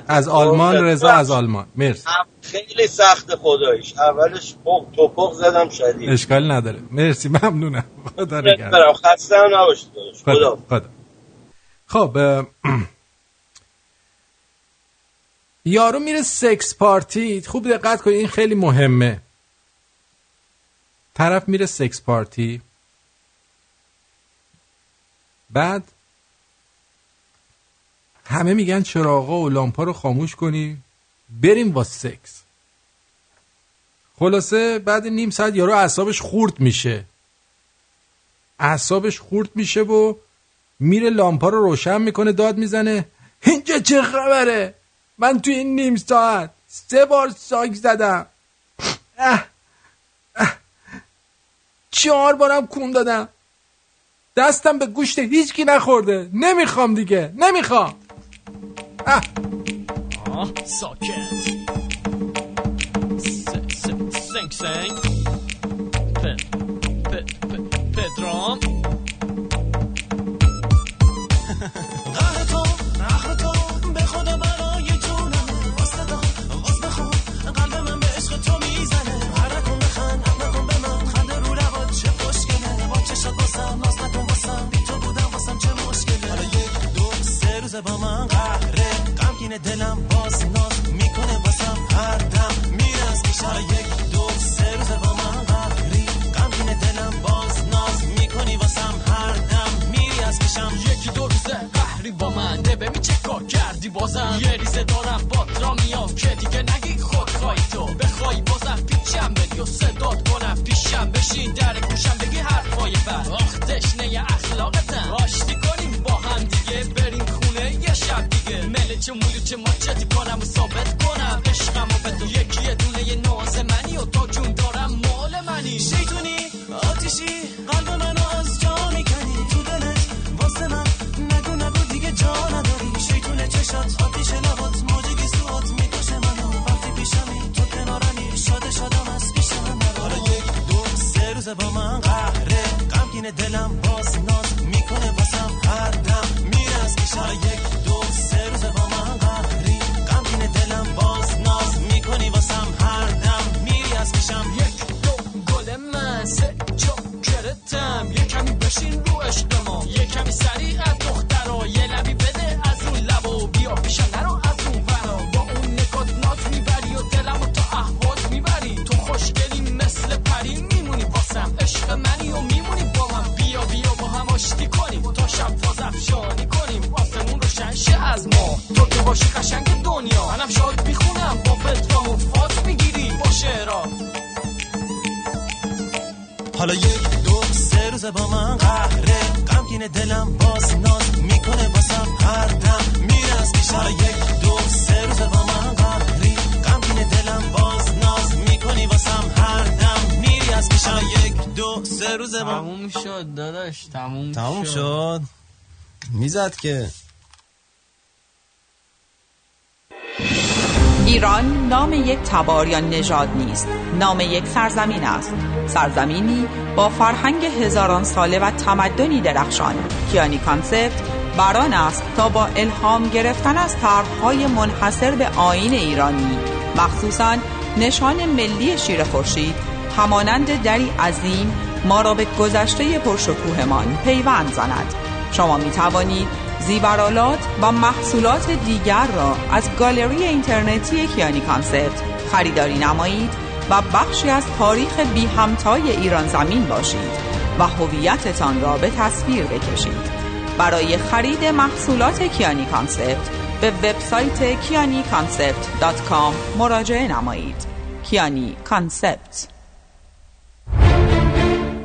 از آلمان رضا از آلمان. مرسی. خیلی سخت خدایش اولش پق توپق زدم شدید. اشکال نداره. مرسی ممنونم. خدا نگهدار. خسته هم نباشید خدا, خدا. خب یارو میره سکس پارتی خوب دقت کنید این خیلی مهمه. طرف میره سکس پارتی بعد همه میگن چراغا و لامپا رو خاموش کنی؟ بریم با سکس. خلاصه بعد نیم ساعت یارو اعصابش خورد میشه. اعصابش خورد میشه و میره لامپا رو روشن می‌کنه داد می‌زنه. اینجا چه خبره؟ من توی این نیم ساعت سه بار ساک زدم. اه اه. چهار بارم کون دادم. دستم به گوشت هیچکی نخورده. نمی‌خوام دیگه. نمی‌خوام. اه. ساکت. سنگ سنگ. پدرام. می‌زد که. ایران نام یک تبار یا نژاد نیست. نام یک سرزمین است. سرزمینی با فرهنگ هزاران ساله و تمدنی درخشان. کیانی کانسپت بران است تا با الهام گرفتن از طرحهای منحصر به آین ایرانی. مخصوصا نشان ملی شیر خورشید همانند دری عظیم ما را به گذشته پرشکوهمان پیوند زند. شما می توانید زیورآلات و محصولات دیگر را از گالری اینترنتی کیانی Concept خریداری نمایید و بخشی از تاریخ بی همتای ایران زمین باشید و هویتتان را به تصویر بکشید. برای خرید محصولات کیانی Concept به وبسایت کیانی مراجعه نمایید. کیانی Concept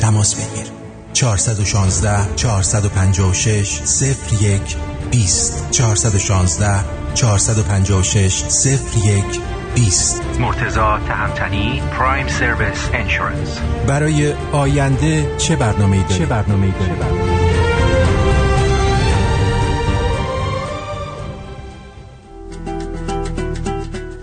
تماس بگیر 416 456 01 20 416 456 01 20 مرتزا تهمتنی پرایم سرویس انشورنس برای آینده چه برنامه ای داری؟ چه برنامه ای داری؟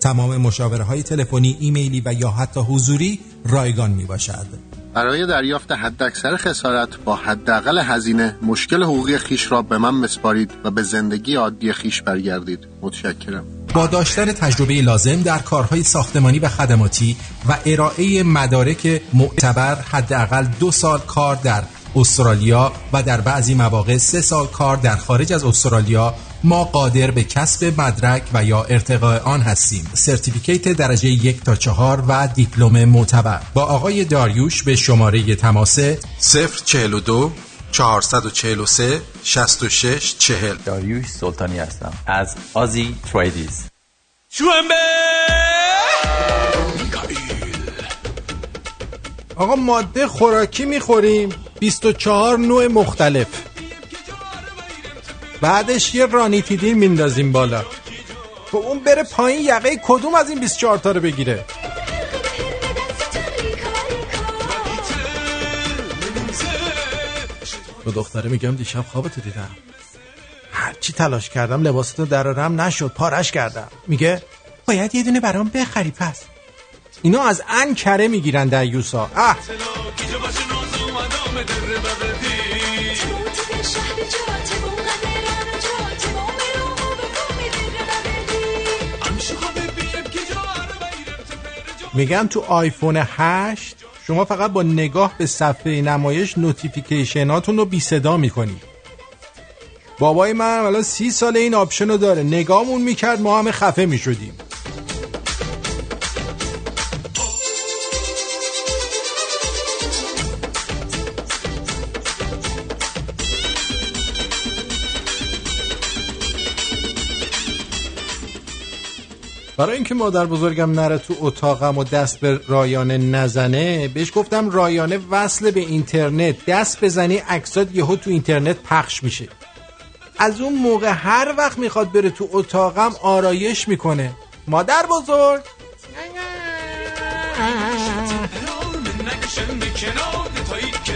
تمام مشاوره های تلفنی، ایمیلی و یا حتی حضوری رایگان می باشد. برای دریافت حداکثر خسارت با حداقل هزینه مشکل حقوقی خیش را به من مسپارید و به زندگی عادی خیش برگردید متشکرم با داشتن تجربه لازم در کارهای ساختمانی و خدماتی و ارائه مدارک معتبر حداقل دو سال کار در استرالیا و در بعضی مواقع سه سال کار در خارج از استرالیا ما قادر به کسب مدرک و یا ارتقاء آن هستیم. سرتیفیکیت درجه یک تا چهار و دیپلم معتبر. با آقای داریوش به شماره تماس 042 443 66 40 داریوش سلطانی هستم. از آزی تریدیز. شومبه آقا ماده خوراکی می‌خوریم. 24 نوع مختلف. بعدش یه رانیتیدین میندازیم بالا. خب اون بره پایین یقه کدوم از این 24 تا رو بگیره؟ به دختره میگم دیشب خوابتو دیدم. هرچی تلاش کردم لباستو درارم نشد پارش کردم. میگه باید یه دونه برام بخری پس. اینا از ان کره می‌گیرن در یوسا. اه. میگم تو آیفون 8 شما فقط با نگاه به صفحه نمایش notification اتون رو بی صدا می‌کنید بابای من الان سی سال این option رو داره. نگاهمون می‌کرد ما همه خفه می‌شدیم. برای اینکه مادر بزرگم نره تو اتاقم و دست به رایانه نزنه بهش گفتم رایانه وصل به اینترنت. دست بزنی عکسات یهو تو اینترنت پخش میشه. از اون موقع هر وقت می‌خواد بره تو اتاقم آرایش می‌کنه. مادر بزرگ!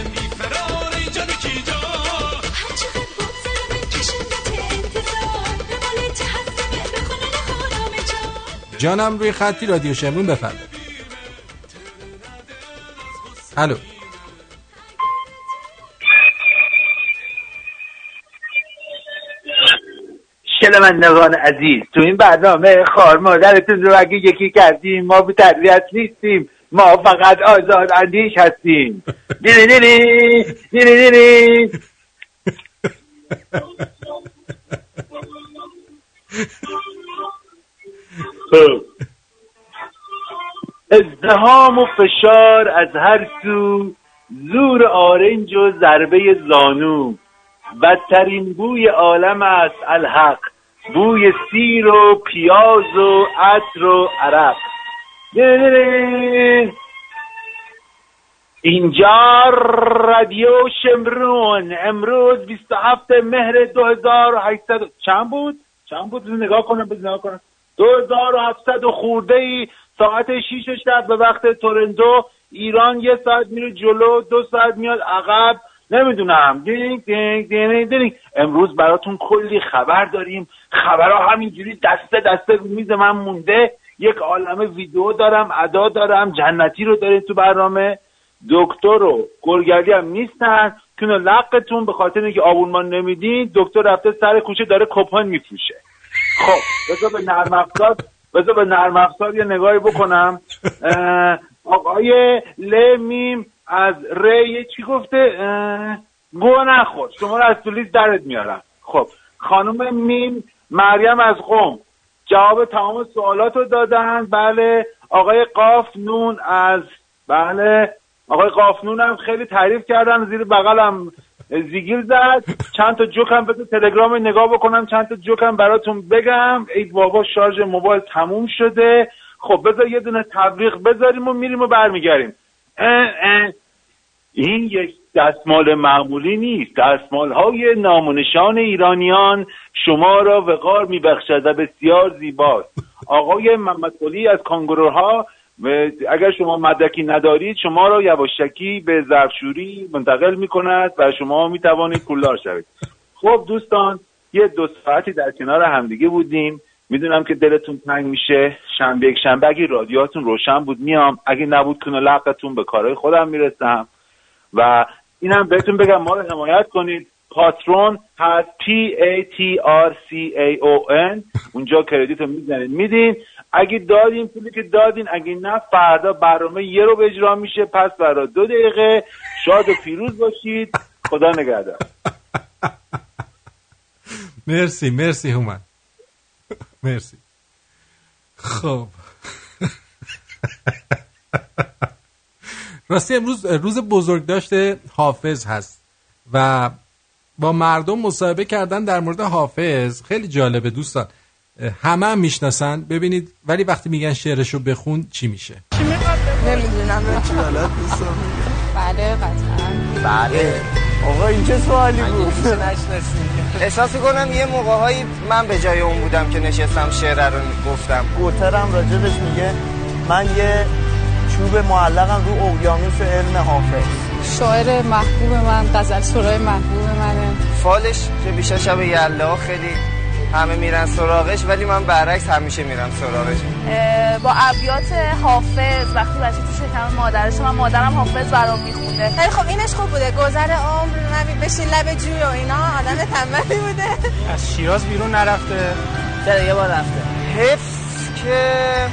جانم روی خطی رادیو شمرون بفرمایید. الو. شنوندگان عزیز تو این برنامه خار مادرتون رو اگه یکی کردیم ما به تربیت نیستیم ما فقط آزاد اندیش هستیم. دیری دیری دیری دیری ازدهام و فشار از هر سو زور آرنج و ضربه زانو. بدترین بوی عالم است الحق بوی سیر و پیاز و عطر و عرق. اینجا رادیو شمرون امروز 27 مهر 2800 چند بود؟ چند بود؟ نگاه کنم بز نگاه کنم. 2700 خورده ای ساعت 6 شب به وقت تورندو ایران یه ساعت میره جلو دو ساعت میاد عقب. نمی‌دونم. دینگ دینگ دینگ دینگ. امروز براتون کلی خبر داریم. خبرها همینجوری دسته دسته رو میز من مونده. یک عالم ویدیو دارم ادا دارم جنتی رو داریم تو برنامه. دکتر و گلگردی هم نیستن. که لقتون به خاطر اینکه آبونمان نمیدین دکتر رفته سر کوچه داره کپان میفروشه. خب بذار به نرم افزار بذار به نرم افزار یه نگاهی بکنم. آقای لمیم از ری چی گفته؟ گو نخور. شما رو از تولیز درد میارم. خب خانم میم مریم از قوم. جواب تمام سوالات رو دادن. بله آقای قاف نون از بله آقای قافنون هم خیلی تعریف کردن. زیر بغلم زیگیل زد. چند تا جوکم بده تلگرام نگاه بکنم. چند تا جوکم براتون بگم. ای بابا شارژ موبایل تموم شده. خب بذار یه دونه تبلیغ بذاریم و میریم و برمیگردیم. این یک دستمال معمولی نیست. دستمال های نامونشان ایرانیان شما را وقار میبخشد و بسیار زیباست. آقای محمد از کانگوروها اگر شما مدرکی ندارید شما را یواشکی به ظرفشوری منتقل می کند و شما می توانید پولدار شوید. خب دوستان یه دو ساعتی در کنار همدیگه بودیم. می‌دونم که دلتون تنگ میشه. شنبه یک شنبه اگه رادیاتون روشن بود میام. اگه نبود کنه لقتون به کارهای خودم می‌رسم. و اینم بهتون بگم ما رو حمایت کنید. پاترون هست P A T R C A O N. اونجا کردیت رو می‌زنید. میدین؟ اگه دادین پولی که دادین اگه نه فردا برنامه یه رو اجرا میشه. پس برای دو دقیقه. شاد و پیروز باشید. خدا نگهدار. مرسی مرسی هومن. مرسی. خب. راستی امروز روز بزرگ داشته حافظ هست و با مردم مصاحبه کردن در مورد حافظ خیلی جالبه دوستان. همه هم می‌شناسن. ببینید ولی وقتی میگن شعرشو بخون چی میشه؟ نمی‌دونم. بلد نیستم. بله قطعا. بله. آقا این چه سوالی بود؟ احساس کنم یه موقع هایی من به جای اون بودم که نشستم شعر رو گفتم. گوترم راجبش میگه من یه چوب معلقم رو اقیانوس علم حافظ. شاعر محبوب من غزل سرای محبوب منه. فالش که بیشتر شب یلا خیلی همه میرن سراغش ولی من برعکس همیشه میرم سراغش. با ابیات حافظ وقتی بچه تو شکم مادرش من مادرم حافظ برام میخونده خیلی خب اینش خوب بوده. گذر عمر نبی بشین لب جوی و اینا آدم تنبلی بوده. از شیراز بیرون نرفته. چرا یه بار رفته؟ حفظ که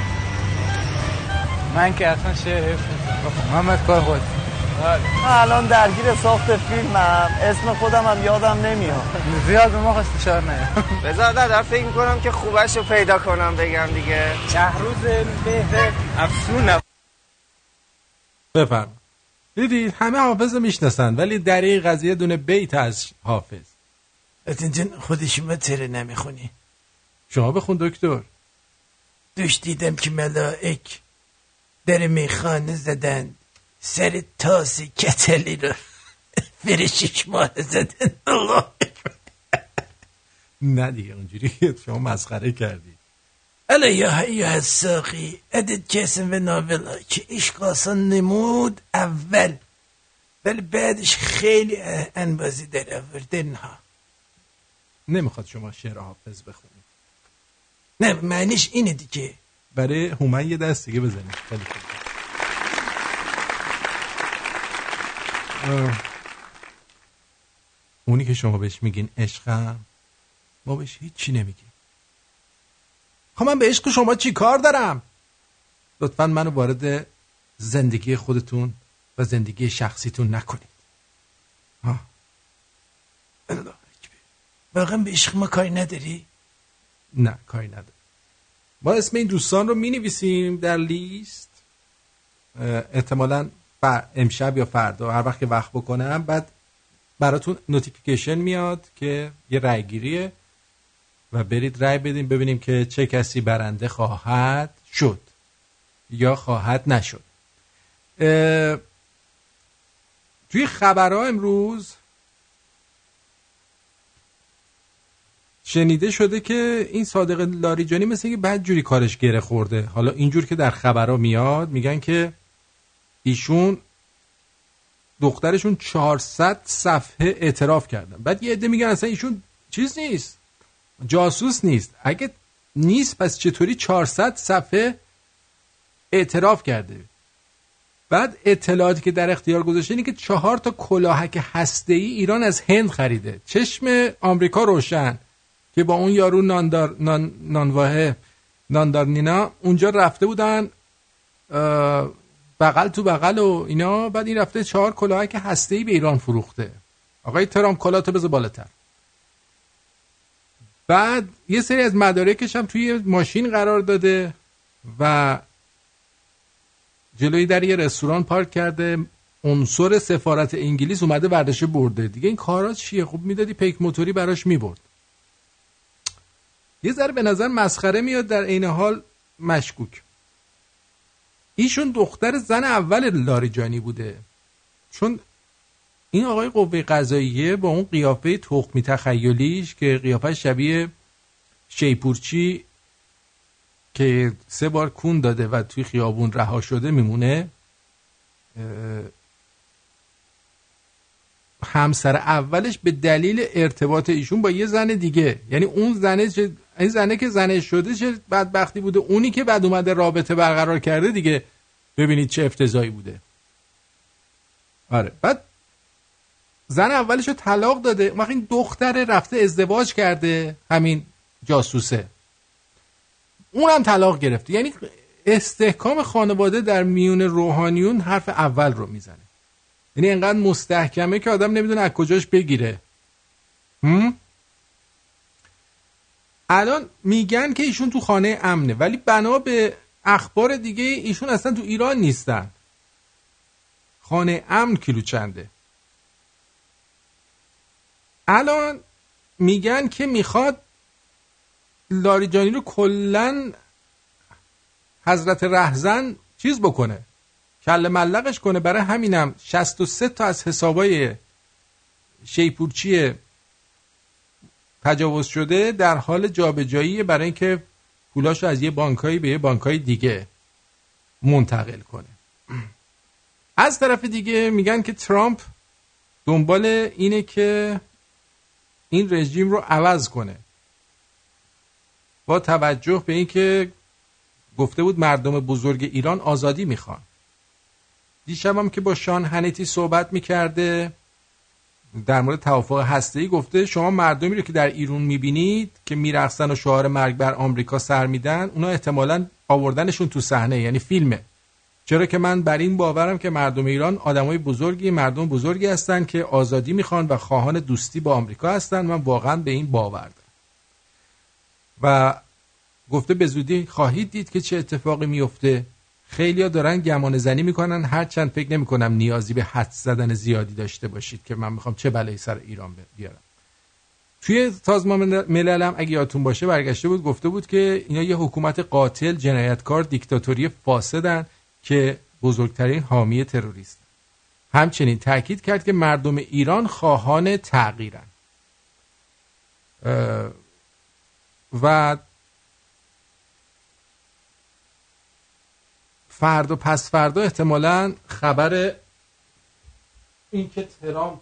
من که اصلا شعر حفظ محمد کار خود. الان درگیر ساخت فیلمم. اسم خودم هم یادم نمیاد. زیاد به ما خواست شعر نیاد. بذار در فکر کنم که خوبش رو پیدا کنم بگم دیگه. شهروز بهر افسون بفرم دیدید همه حافظ رو می‌شناسن ولی در این قضیه دونه بیت از حافظ. جن خودشون تره نمی‌خونی. شما بخون دکتر. دوش دیدم که ملائک در میخانه زدن. سر تاس کتلی رو فرشش ماه زدن الله. نه دیگه اونجوری شما مسخره کردی. الا یا حیو الساقی عدد کسم و ناولا که آسان نمود اول. ولی بعدش خیلی انبازی در آوردن ها. نمی‌خواد شما شعر حافظ بخونید. نه معنیش اینه دیگه. برای هومن یه دست دیگه بزنید. خیلی خوب. اونی که شما بهش میگین عشقم ما بهش هیچی نمیگیم. خب من به عشق شما چی کار دارم؟ لطفا منو وارد زندگی خودتون و زندگی شخصیتون نکنید. ها واقعا به عشق ما کاری نداری؟ نه کاری نداری ما اسم این دوستان رو می نویسیم در لیست. احتمالا امشب یا فردا هر وقت که وقت بکنم. بعد براتون notification میاد که یه رای گیریه و برید رای بدین ببینیم که چه کسی برنده خواهد شد یا خواهد نشد. توی خبرها امروز شنیده شده که این صادق لاریجانی مثل اینکه بعد جوری کارش گره خورده. حالا اینجور که در خبرها میاد میگن که ایشون دخترشون 400 صفحه اعتراف کردن. بعد یه عده میگن اصلا ایشون چیز نیست. جاسوس نیست. اگه نیست پس چطوری 400 صفحه اعتراف کرده؟ بعد اطلاعاتی که در اختیار گذاشته اینه که چهار تا کلاهک هسته ای ایران از هند خریده. چشم آمریکا روشن که با اون یارو ناندار نان نانواه ناندار نینا اونجا رفته بودن بغل تو بغل و اینا بعد این رفته چهار کلاهک هسته ای به ایران فروخته. آقای ترام کلاتو بذار بالاتر. بعد یه سری از مدارکش هم توی ماشین قرار داده و جلوی در یه رستوران پارک کرده. عنصر سفارت انگلیس اومده برداشته برده. دیگه این کارا چیه؟ خوب می‌دادی پیک موتوری براش می‌برد. یه ذره به نظر مسخره میاد در عین حال مشکوک. ایشون دختر زن اول لاریجانی بوده. چون این آقای قوه قضاییه با اون قیافه تخمی تخیلیش که قیافه شبیه شیپورچی که سه بار کون داده و توی خیابون رها شده میمونه همسر اولش به دلیل ارتباط ایشون با یه زن دیگه. یعنی اون زنه چه این زنه که زنه شده چه بدبختی بوده؟ اونی که بعد اومده رابطه برقرار کرده دیگه. ببینید چه افتضایی بوده. آره. بعد زن اولش رو طلاق داده. اون این دختر رفته ازدواج کرده. همین جاسوسه. اونم طلاق گرفته. یعنی استحکام خانواده در میون روحانیون حرف اول رو می‌زنه. یعنی انقدر مستحکمه که آدم نمی‌دونه از کجاش بگیره. هم؟ الان میگن که ایشون تو خانه امنه ولی بنا به اخبار دیگه ایشون اصلا تو ایران نیستن. خانه امن کیلو چنده؟ الان میگن که می‌خواد لاریجانی رو کلا حضرت رهزن چیز بکنه. کل ملقش کنه. برای همینم 63 تا از حسابای شیپورچی تجاوز شده در حال جابجایی برای اینکه پولاشو از یه بانکایی به یه بانکای دیگه منتقل کنه. از طرف دیگه میگن که ترامپ دنبال اینه که این رژیم رو عوض کنه. با توجه به اینکه گفته بود مردم بزرگ ایران آزادی می‌خوان. دیشبم که با شان هنیتی صحبت می‌کرده در مورد توافق هسته‌ای گفته شما مردمی رو که در ایران می‌بینید که میرقصن و شعار مرگ بر آمریکا سر میدن اونا احتمالا آوردنشون تو صحنه یعنی فیلمه. چرا که من بر این باورم که مردم ایران آدمای بزرگی مردم بزرگی هستن که آزادی می‌خوان و خواهان دوستی با آمریکا هستن. من واقعا به این باور دارم. و گفته به زودی خواهید دید که چه اتفاقی میفته خیلیا دارن گمان زنی می‌کنن هرچند فکر نمی‌کنم نیازی به حد زدن زیادی داشته باشید که من می‌خوام چه بلایی سر ایران بیارم. توی سازمان ملل هم اگه یادتون باشه برگشته بود گفته بود که اینا یه حکومت قاتل جنایتکار دیکتاتوری فاسدن که بزرگترین حامی تروریست. همچنین تاکید کرد که مردم ایران خواهان تغییرن. و فردا پس فردا احتمالا خبر این که ترامپ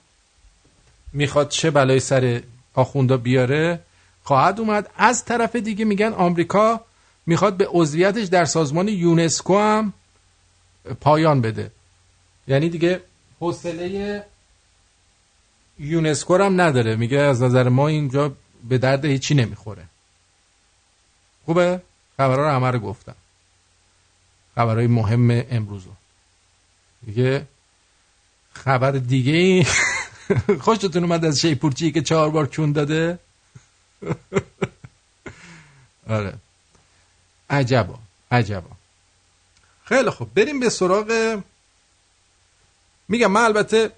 می‌خواد چه بلای سر آخوندا بیاره خواهد اومد. از طرف دیگه میگن آمریکا می‌خواد به عضویتش در سازمان یونسکو هم پایان بده. یعنی دیگه حوصله یونسکو هم نداره. میگه از نظر ما اینجا به درد هیچی نمی‌خوره. خوبه؟ خبرها رو همه رو گفتم. خبرهای مهم امروز دیگه خبر دیگه ای خوشتون اومد از شیپورچی که چهار بار چون داده؟ آره. عجبا عجبا. خیلی خوب. بریم به سراغ میگم من البته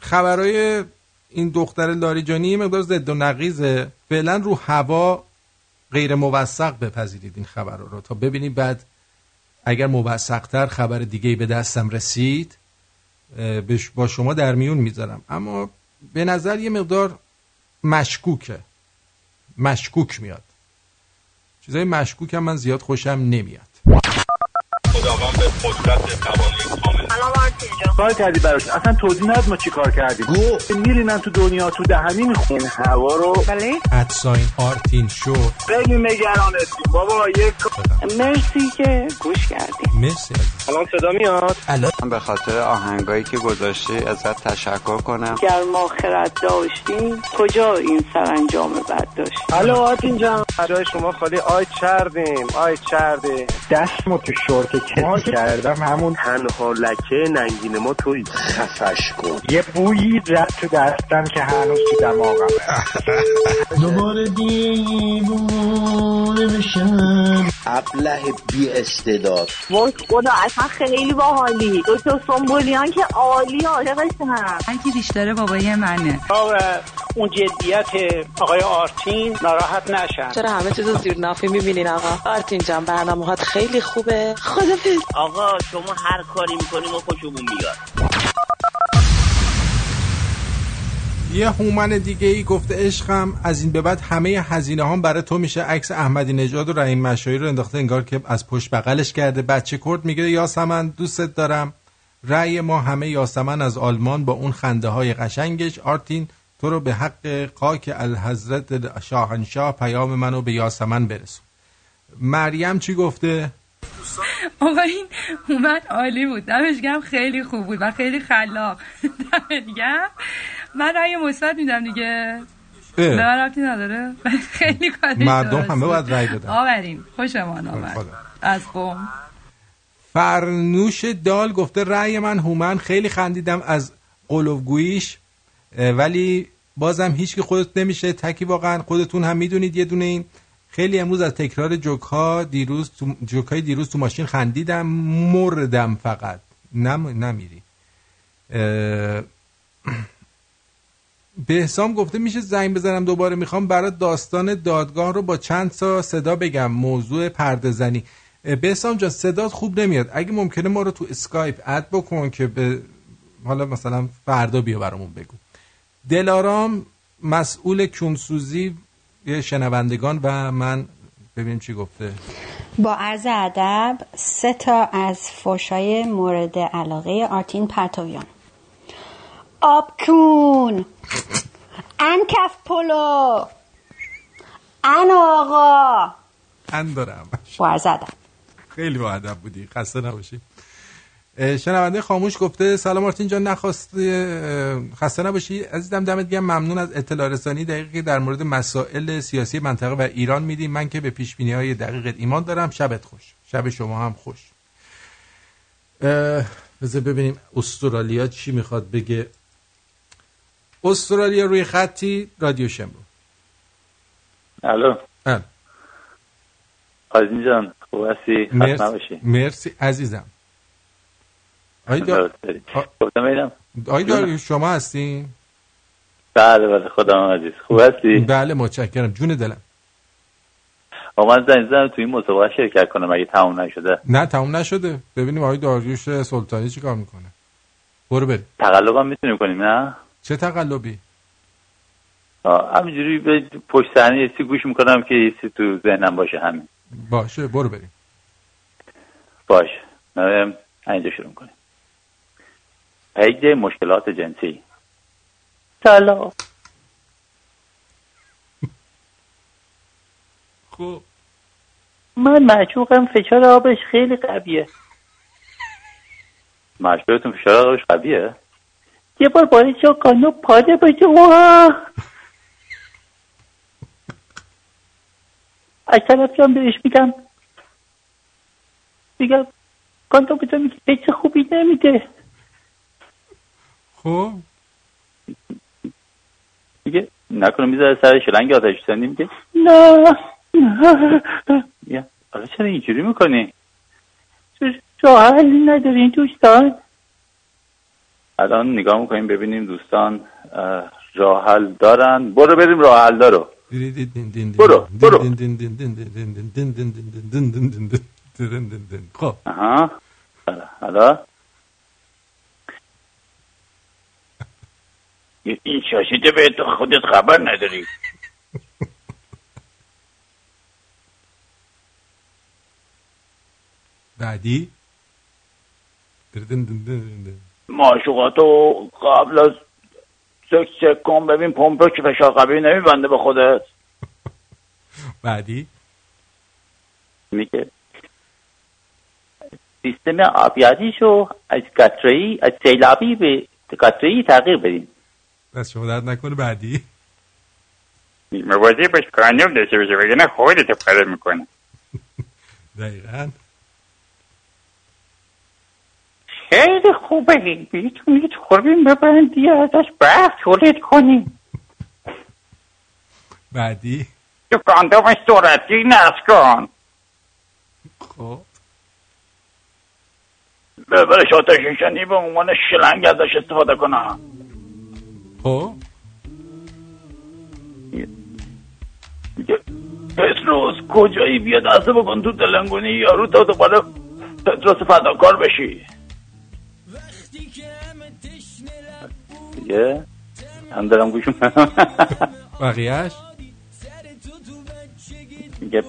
خبرهای این دختر لاریجانی مقدار ضد و نقیزه. فعلا رو هوا غیر موثق بپذیرید این خبر رو تا ببینیم بعد اگر موثقتر خبر دیگه به دستم رسید با شما در میون می‌ذارم. اما به نظر یه مقدار مشکوکه. مشکوک میاد. چیزای مشکوک هم من زیاد خوشم نمیاد. خداوند قدرت توانایی کار کردی براش؟ اصلا توضیح ند ما چی کار کردیم. گو. میرینن تو دنیا تو دهنی میخون هوا رو بله. ادساین آرتین شو خیلی نگرانتیم بابا یک مرسی که گوش کردیم. مرسی. الان صدا میاد؟ الان من به خاطر آهنگایی که گذاشتی ازت تشکر کنم. گر ما خرد داشتیم کجا این سرانجام بد داشتیم الو آرتین جان. جای شما خالی. آی چردیم. آی چرده. دست تو شورت کش کردم همون تنها لکه ننگین ما توی خفش کن. یه بویی رد تو دستم که هنوز تو دماغمه. دوباره دیوونه بشم. ابله بی استعداد. وای خدا اصلا خیلی باحالی. دکتر سنبولیان که عالی عاشقشم هر کی بیشتره بابای منه. آقا اون جدیت آقای آرتین ناراحت نشن. چرا همه چیز رو زیر نافی می‌بینین آقا؟ آرتین جان برنامه خیلی خوبه. خدافظ. آقا شما هر کاری می‌کنیم و خوشمون میاد. یه هومن دیگه ای گفته عشقم از این به بعد همه هزینه هم برای تو میشه عکس احمدی نژاد و رحیم مشایی رو انداخته انگار که از پشت بغلش کرده. بچه کرد میگه یاسمن دوستت دارم. رأی ما همه یاسمن از آلمان با اون خنده های قشنگش. آرتین تو رو به حق قاک الحضرت شاهنشاه پیام منو به یاسمن برسون. مریم چی گفته؟ آقا این اومد عالی بود. دمش گم خیلی خوب بود و خیلی خلاق. دمش گم من رأی مثبت میدم دیگه. به من ربطی نداره. خیلی کاری مردم همه باید رأی بدن. آورین. خوشمان آمد. از قوم. فرنوش دال گفته رأی من هومن. خیلی خندیدم از قلوگویش ولی بازم هیچ که خودت نمیشه. تکی واقعا خودتون هم می‌دونید یه دونه این. خیلی امروز از تکرار جوک ها دیروز تو جوک های دیروز تو ماشین خندیدم مردم فقط. نم... نمیری. بهسام گفته میشه زنگ بزنم دوباره. می‌خوام برای داستان دادگاه رو با چند تا صدا بگم. موضوع پرده زنی بهسام جا صدات خوب نمیاد. اگه ممکنه ما رو تو اسکایپ اد بکن که به حالا مثلا فردا بیا برامون بگو. دلارام مسئول کونسوزی شنوندگان و من ببینیم چی گفته. با عرض ادب سه تا از فوشای مورد علاقه آرتین پرتویان. آب کون. ان کف پلو. ان آقا. ان دارم. با عرض ادب. خیلی با ادب بودی. خسته نباشی. شنونده خاموش گفته سلام مارتین جان نخواست خسته نباشی؟ عزیزم دمت گرم. ممنون از اطلاع رسانی دقیقی در مورد مسائل سیاسی منطقه و ایران میدیم. من که به پیش بینی های دقیق ایمان دارم. شبت خوش. شب شما هم خوش. بذار ببینیم استرالیا چی می‌خواد بگه. استرالیا روی خطی رادیو شمرو الو. ال. آزین جان خوب هستی؟ مرسی. مرسی عزیزم. آی دار... گفتم ایدم آی دار... شما هستین؟ بله بله خدا عزیز. خوب هستی؟ بله متشکرم. جون دلم. من زنگ زدم توی این مسابقه. شرکت کنم اگه تموم نشده. نه تموم نشده. ببینیم آقای داریوش سلطانی چی کار می‌کنه. برو بریم. تقلب هم می‌تونیم کنیم نه؟ چه تقلبی؟ همینجوری به پشت صحنه یه گوش می‌کنم که یه تو ذهنم باشه همین. باشه برو بریم. باشه. اینجا شروع کنیم. پیج مشکلات جنسی. سلام. خوب من معشوقم فشار آبش خیلی قویه. معشوقتون فشار آبش قویه؟ یه بار باید جا کانو پاده بشه. از طرف جان بهش میگم. میگم کانتو بجا میگه خوبی نمیده. خب میگه نکنه می‌ذاره سر شلنگ آتش سنی میگه نه نه حالا چرا اینجوری می‌کنی راه حلی ندارین دوستان الان نگاه می‌کنیم ببینیم دوستان راه حل دارن برو بریم راه حل دارو برو برو خب حالا این شاشیده به تو خودت خبر نداری. بعدی؟ معشوقاتو قبل از سک سک کن ببین پمپ که فشار قوی نمیبنده به خودت. بعدی؟ میگه. سیستم آبیادیشو از قطره‌ای از سیلابی به قطره‌ای تغییر بدیم. دست شما درد نکنه بعدی؟ مواظب باش کانوم داشته باشه وگرنه خودت پره می‌کنه. دقیقا. خیلی خوبه. می‌تونید خوربین ببندی ازش برف تولید کنیم بعدی؟ تو کاندوم سرعتی نصب کن. خب. برش آتش نشانی به عنوان شلنگ ازش استفاده کنم. خب پتروس کجایی بیا دسته بکن تو دلنگونی یارو تا دوباره پتروس فداکار بشی دیگه هم دارم گوشم بقیهش میگه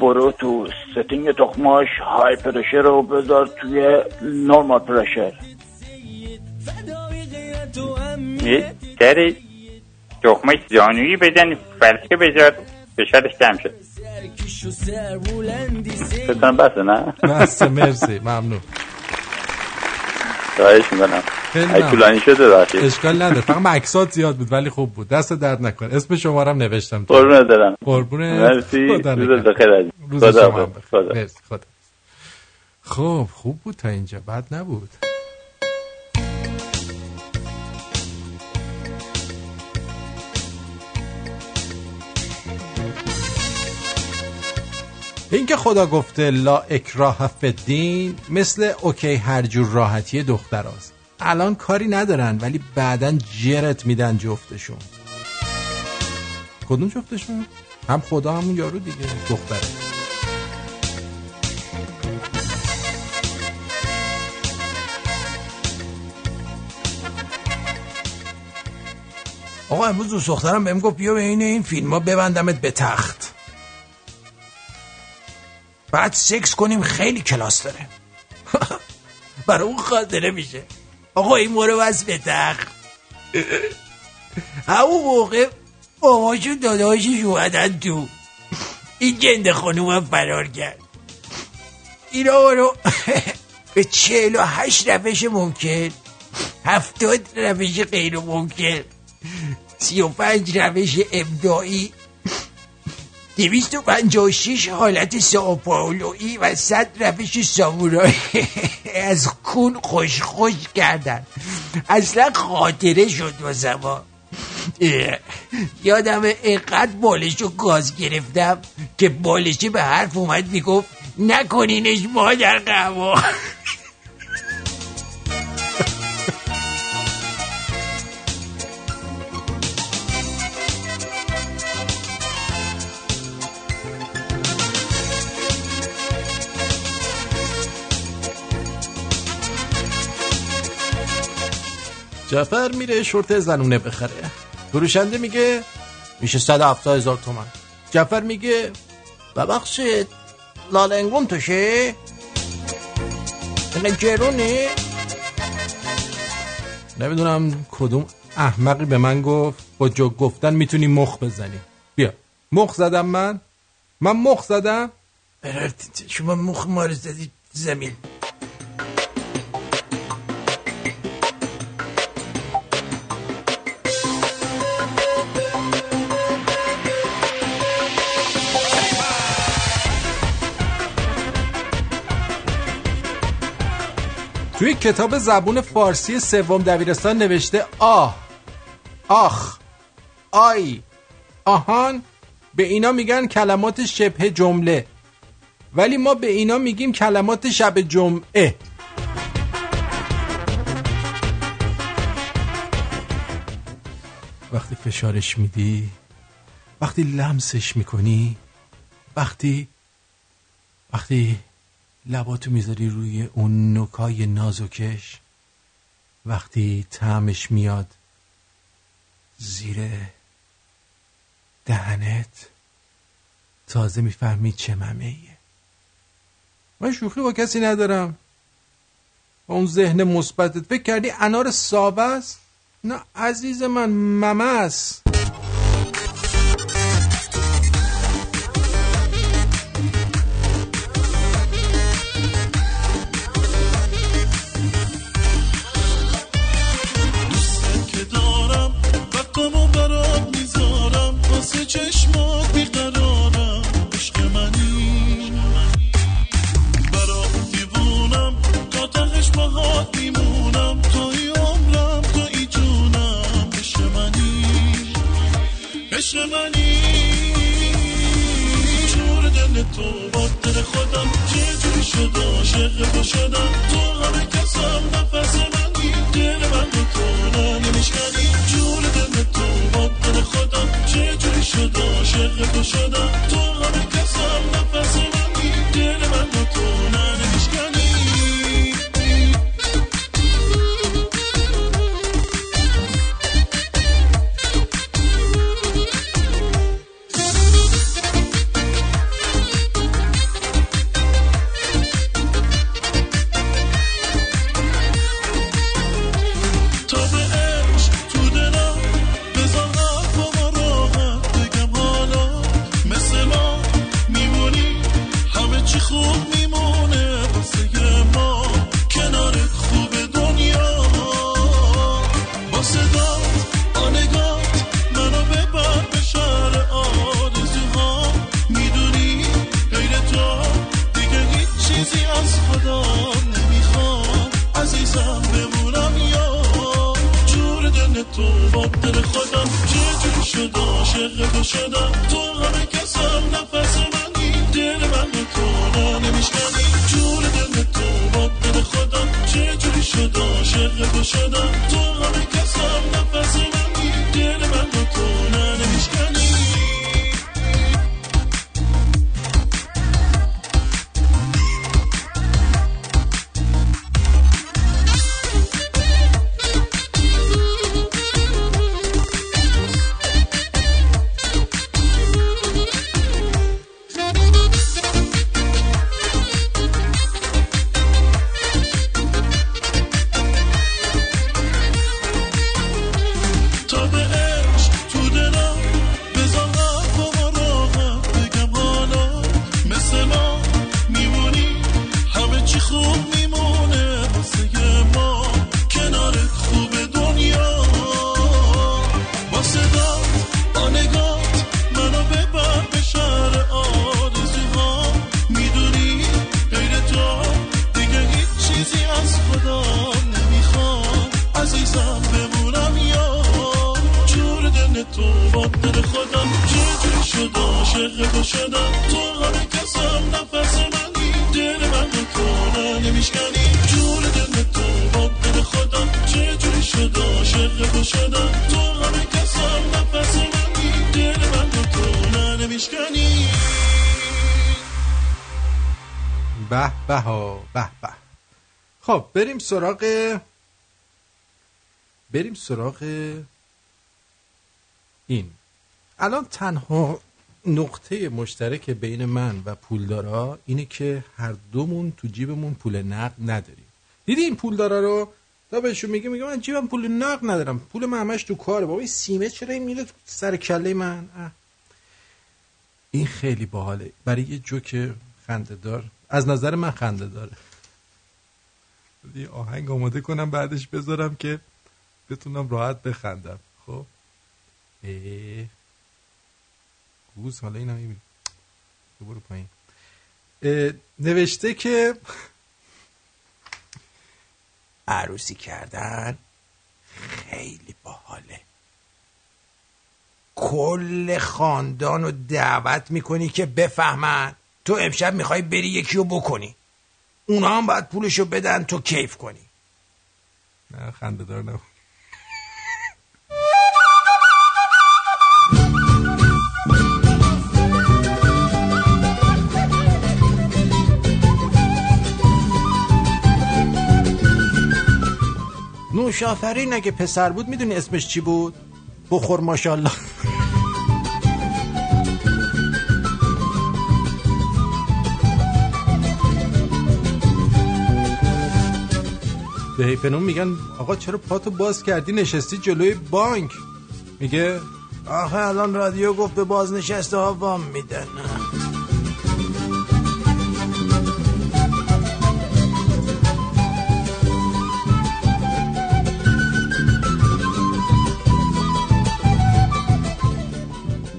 برو تو ستینگ تخماش های پرشر رو بذار توی نورمال پرشر داری تخمه زانویی بدن فرشه بذار فشارش کم شد فکرم بسه نه؟ بسه مرسی ممنون. خواهش می‌کنم. طولانی شده بخشی اشکال نداره. فقط مکسات زیاد بود ولی خوب بود. دست درد نکن اسم شمارم نوشتم. قربونه دارم قربونه مرسی. خدا روز. بخیر. روز شما هم خدا. خب خوب بود تا اینجا. بد نبود. این که خدا گفته لا اکراه فی الدین مثل اوکی هر جور راحتی دختراست الان کاری ندارن ولی بعدا جرت میدن جفتشون. کدوم جفتشون؟ هم خدا همون یارو دیگه دختره. آقا امروز دوست دخترم بهم گفت بیا بین این فیلم ها ببندمت به تخت. بعد سکس کنیم خیلی کلاس داره. برای اون خاطره میشه. آقا این مورو بس به تخت. همون موقع باباشو داداشش اومدن تو. این جنده خانومم فرار کرد. اینا رو به چهل و هشت روش ممکن هفتاد روش غیر ممکن سی و پنج روش ابداعی دویست و پنجاه و شیش حالت ساپاولویی و صد روش سامورایی از کون خوش خوش کردن. اصلا خاطره شد واسه ما یادم اینقدر بالش گاز گرفتم که بالشی به حرف اومد می‌گفت نکنینش مادر قوا. جعفر میره شورت زنونه بخره. فروشنده میگه میشه 170 هزار تومن جعفر میگه ببخشید لالنگون توشه؟ اینه گرونه نمی‌دونم کدوم احمقی به من گفت با جوک گفتن می‌تونی مخ بزنی. بیا مخ زدم من؟ من مخ زدم؟ شما مخ ما رو زدید زمین توی کتاب زبون فارسی سوم دبیرستان نوشته آه آخ آی آهان به اینا میگن کلمات شبه جمله ولی ما به اینا میگیم کلمات شب جمعه. وقتی فشارش میدی وقتی لمسش می‌کنی وقتی وقتی لباتو می‌ذاری روی اون نوکای نازکش؟ وقتی تعمش میاد زیر دهنت تازه می‌فهمی چه ممه من شوخی با کسی ندارم. با اون ذهن مثبتت. فکر کردی انار ساوه است؟ نه عزیز من ممه است. عشق منی. جور دل تو با دل خودم چجوری شد عاشق تو شدم تو همه کسم نفس منی دل من رو تو نمیشکنی جور دل تو با دل خودم چجوری شد عاشق تو شدم تو همه کسم نفس تو شدم تو همه کسم نفس بریم سراغ بریم سراغ این. الان تنها نقطه مشترک بین من و پولدارا اینه که هر دومون تو جیبمون پول نقد نداریم. دیدی این پولدارا رو؟ تا بهشون میگه میگه من جیبم پول نقد ندارم. پول من همش تو کاره. بابا این سیمه چرا این میره سر کله من؟ اه. این خیلی باحاله. برای یه جوک خنده دار از نظر من خنده داره یه آهنگ آماده کنم بعدش بذارم که بتونم راحت بخندم. خب؟ اه. گوز حالا این برو پایین. نوشته که عروسی کردن خیلی باحاله. کل خاندان رو دعوت می‌کنی که بفهمن. تو امشب می‌خوای بری یکی رو بکنی. اونا هم باید پولشو بدن تو کیف کنی. نه خنده دار نبود. نوشافرین اگه پسر بود می‌دونی اسمش چی بود؟ بخور ماشاءالله. به هیپنون میگن آقا چرا پاتو باز کردی؟ نشستی جلوی بانک. میگه آخه الان رادیو گفت به بازنشسته ها وام میدن.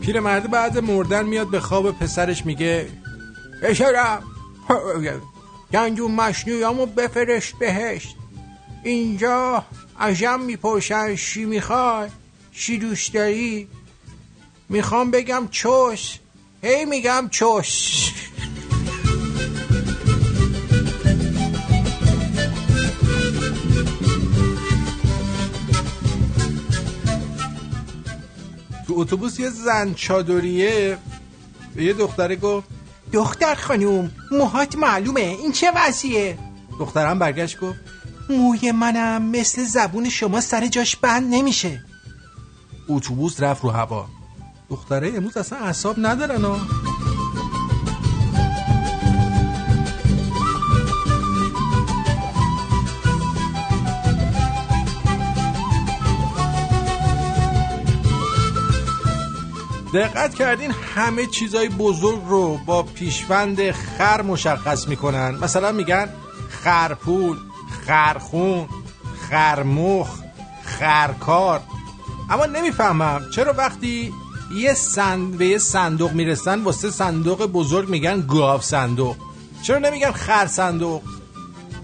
پیرمرد بعد مردن میاد به خواب پسرش میگه پسرم گنجون مشنویامو بفرست بهشت. اینجا عجم می‌پرسن چی می‌خوای؟ چی دوست داری؟ می‌خوام بگم چوس. هی میگم چوس. تو اتوبوس یه زن چادریه. به یه دختره گفت دختر خانوم موهات معلومه. این چه وضعیه؟ دخترم برگشت گفت موی منم مثل زبون شما سر جاش بند نمیشه. اتوبوس رفت رو هوا. دختره امروز اصلا اعصاب ندارن ها. دقت کردین همه چیزای بزرگ رو با پیشوند خر مشخص می‌کنن. مثلا میگن خرپول. خرخون خرمخ خرکار اما نمی‌فهمم چرا وقتی یه سند به یه صندوق می‌رسن واسه صندوق بزرگ میگن گاو صندوق. چرا نمیگن خر صندوق؟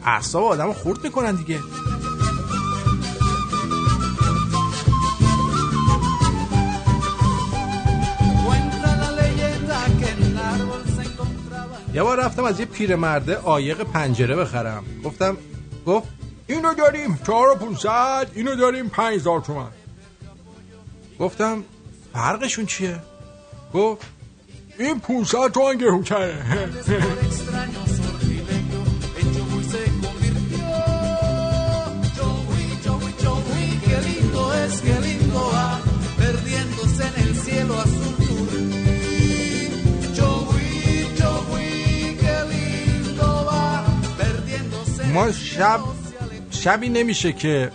اعصاب آدم خورد می‌کنن دیگه. یه بار رفتم از یه پیرمرده عایق پنجره بخرم. گفتم گفت اینو داریم چهار و پونسد اینو داریم پنج هزار تومن. گفتم فرقشون چیه؟ گفت این پونسد تومن گهون کره ما شب شبی نمیشه که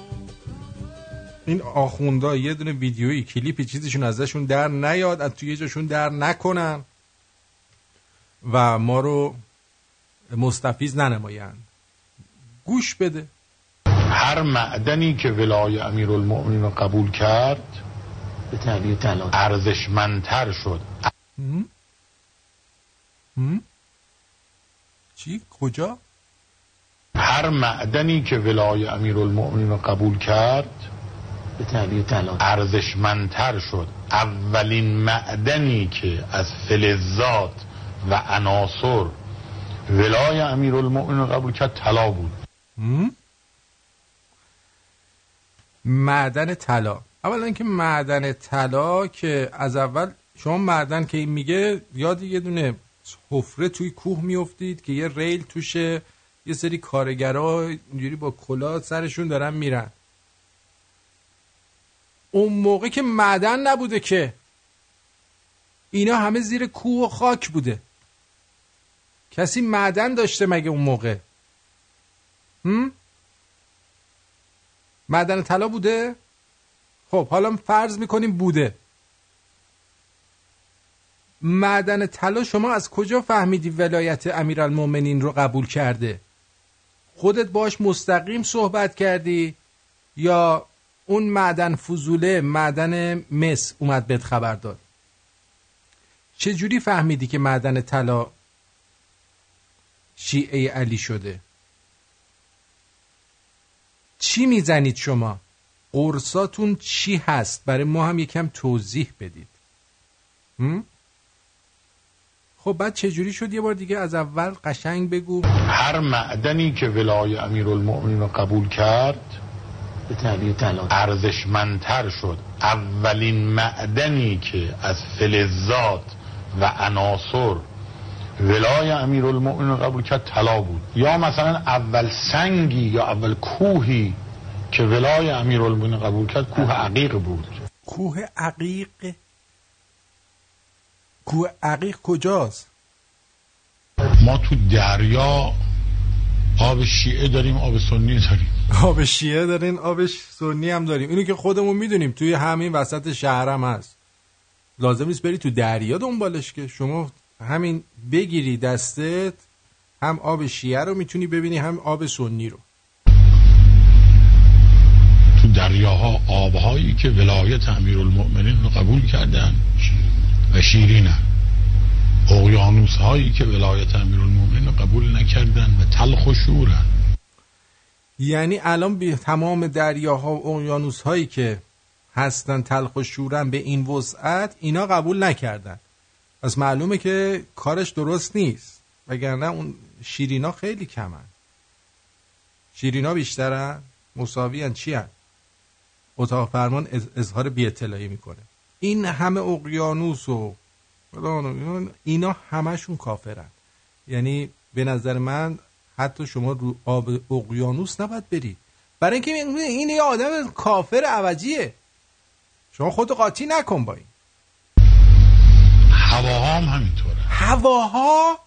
این آخوندا یه دونه ویدیویی کلیپی چیزشون ازشون در نیاد از توی جاشون در نکنن و ما رو مستفیز ننمایند گوش بده هر معدنی که ولای امیر المؤمنین رو قبول کرد به تعبیر طلا ارزشمندتر شد هم؟ هم؟ چی؟ کجا؟ هر معدنی که ولای امیر المؤمنین رو قبول کرد به تعبیر طلا ارزشمندتر شد. اولین معدنی که از فلزات و عناصر ولای امیر المؤمنین رو قبول کرد طلا بود؟ معدن طلا. اولا اینکه معدن طلا که از اول شما معدن که این میگه یاد یه دونه حفره توی کوه میافتید که یه ریل توشه. یه سری کارگرا اینجوری با کلاه سرشون دارن میرن. اون موقع که معدن نبوده که. اینا همه زیر کوه و خاک بوده. کسی معدن داشته مگه اون موقع؟ هم؟ معدن طلا بوده؟ خب حالا فرض می‌کنیم بوده. معدن طلا شما از کجا فهمیدی ولایت امیرالمومنین رو قبول کرده؟ خودت باش مستقیم صحبت کردی یا اون معدن فضوله معدن مس اومد بهت خبر داد؟ چجوری فهمیدی که معدن طلا شیعه علی شده؟ چی می‌زنید شما؟ قرصاتون چی هست؟ برای ما هم یکم توضیح بدید؟ خب بعد چجوری شد یه بار دیگه از اول قشنگ بگو؟ هر معدنی که ولای امیر المؤمنین رو قبول کرد به تعبیر طلا ارزشمندتر شد. اولین معدنی که از فلزات و عناصر ولای امیر المؤمنین رو قبول کرد طلا بود. یا مثلا اول سنگی یا اول کوهی که ولای امیر المؤمنین قبول کرد کوه عقیق بود. کوه عقیق کوه عقیق کجاست؟ ما تو دریا آب شیعه داریم آب سنی داریم. آب شیعه دارین آب سنی هم داریم. اینو که خودمون می‌دونیم توی همین وسط شهرم هست. لازم نیست بری تو دریا دنبالش که. شما همین بگیری دستت هم آب شیعه رو می‌تونی ببینی هم آب سنی رو. تو دریاها آبهایی که ولایت امیر المؤمنین رو قبول کردن. و شیرینن اقیانوس هایی که ولایت امیر المؤمنین رو قبول نکردن و تلخ و شورن یعنی الان به تمام دریاها و اقیانوس هایی که هستن تلخ و به این وسعت اینا قبول نکردن. پس معلومه که کارش درست نیست. وگرنه اون شیرینا خیلی کمن. شیرینا بیشترن مساوی چی هن؟ اتاق فرمان اظهار بی اطلاعی می‌کنه. این همه اقیانوس و اینا همشون کافرن. یعنی به نظر من حتی شما رو آب اقیانوس نباید برید. برای اینکه این یه آدم کافر عوجیه. شما خود قاطی نکن با این. هواها هم همینطوره. هواها؟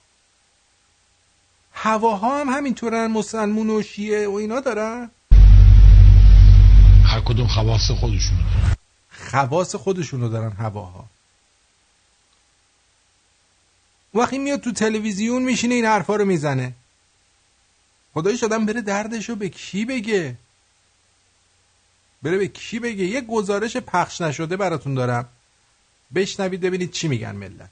هواها هم همینطورن مسلمون و شیعه و اینا دارن؟ هر کدوم خواص خودشونو دارن. خواص خودشونو دارن هواها. وقتی میاد تو تلویزیون میشینه این حرفا رو می‌زنه. خدایش آدم بره دردشو به کی بگه؟ بره به کی بگه؟ یه گزارش پخش نشده براتون دارم. بشنوید ببینید چی میگن ملت.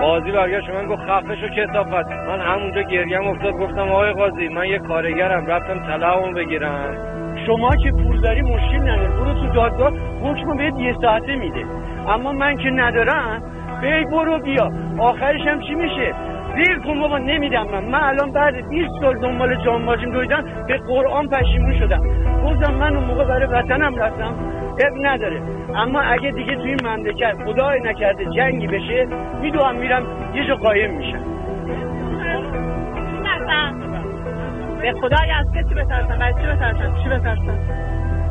قاضی برگشت من گفت خفه شو کتابت من همونجا گریم افتاد گفتم آقای قاضی من یه کارگرم رفتم طلاقمو بگیرم. شما که پول داری مشکل نداره. برو تو دادگاه حکم بهت یه ساعته میده. اما من که ندارم بی برو بیا. آخرش هم چی میشه؟ زیر کن بابا نمیدم من. من الان بعد 20 سال دنبال جان ماشین دویدم به قرآن پشیمون شدم. گفتم من اون موقع برای وطنم رفتم. اب نداره. اما اگه دیگه توی این مملکت خدای نکرده جنگی بشه میدوام میرم یه جا قایم میشم. به خدای از کسی بترسم؟ از چی بترسم؟ چی بترسم؟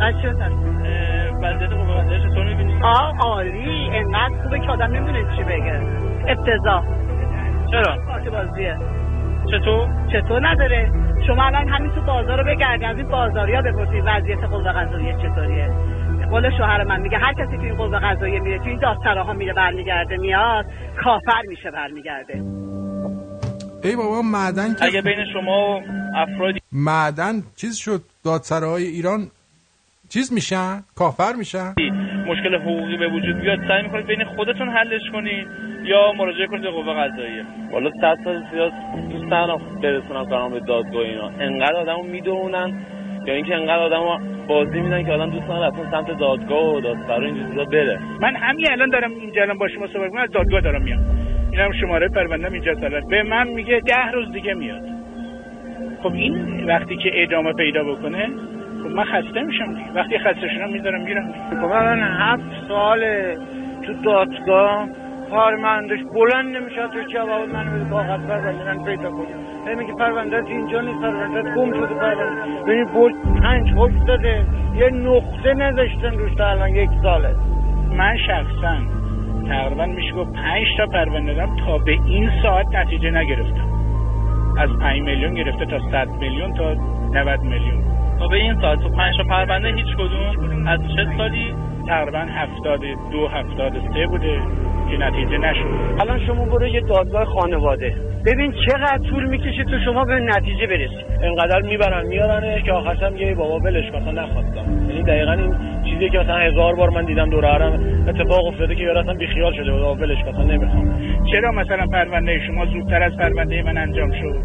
از چی بترسم؟ وضعیت قوه چطور می‌بینی؟ آه عالی. انقدر خوبه که آدم نمی‌دونه چی بگه. افتضاح چرا؟ کارت بازیه. چطور؟ چطور نداره؟ شما الان همین تو بازار رو بگردی از این بازاریا بپرسی وضعیت قوه قضاییه چطوریه. قول شوهر من میگه هر کسی تو این قوه قضاییه میره تو این دادسراها میره برمیگرده میاد کافر میشه برمیگرده. ای بابا معدن که اگه بین شما و افرادی معدن چیز شد دادسراهای ایران چیز میشن؟ کافر میشن؟ مشکل حقوقی به وجود بیاد سعی می‌کنید بین خودتون حلش کنید یا مراجعه کنید به قوه قضاییه. والا صد سال سیاس دوست ندارم برسونم کارم به دادگاه اینا. انقدر آدمو می‌دونن یا اینکه انقدر آدمو بازی میدن که آدم دوست نداره اصلا سمت دادگاه و دادسرا این چیزا بره. من همین الان دارم اینجا الان با شما صحبت می‌کنم از دادگاه دارم میام. اینم شماره پروندم اینجا سالت به من میگه ده روز دیگه میاد. خب این وقتی که ادامه پیدا بکنه خب من خسته میشم دیگه. وقتی خسته شدم می‌ذارم میرم خب الان هفت ساله تو دادگاه. کارمندش بلند نمیشه تو جواب؟ منو بده کاغذ من پیدا کنه هی میگه پرونده اینجا نیست پرونده گم شده پرونده. ببین برج پنج حکم داده. یه نقطه نذاشتن روش تا الان یک ساله. من شخصا تقریبا میشه گفت پنج تا پرونده دارم تا به این ساعت نتیجه نگرفتم. از 5 میلیون گرفته تا 100 میلیون تا 90 میلیون. تا به این ساعت. تو پنج تا پرونده هیچ کدوم؟ از چه سالی؟ تقریبا 72 73 بوده که نتیجه نشد. الان شما برو یه دادگاه خانواده. ببین چقدر طول می‌کشه تو شما به نتیجه برسی. انقدر می‌برن میارنه که آخرش هم یه بابا ولش مثلا نخواستم. یعنی دقیقا این چیزی که مثلا هزار بار من دیدم دور هرم اتفاق افتاده که یارو اصلا بیخیال شده بابا ولش مثلا نمی‌خوام. چرا مثلا پرونده شما زودتر از پرونده من انجام شد؟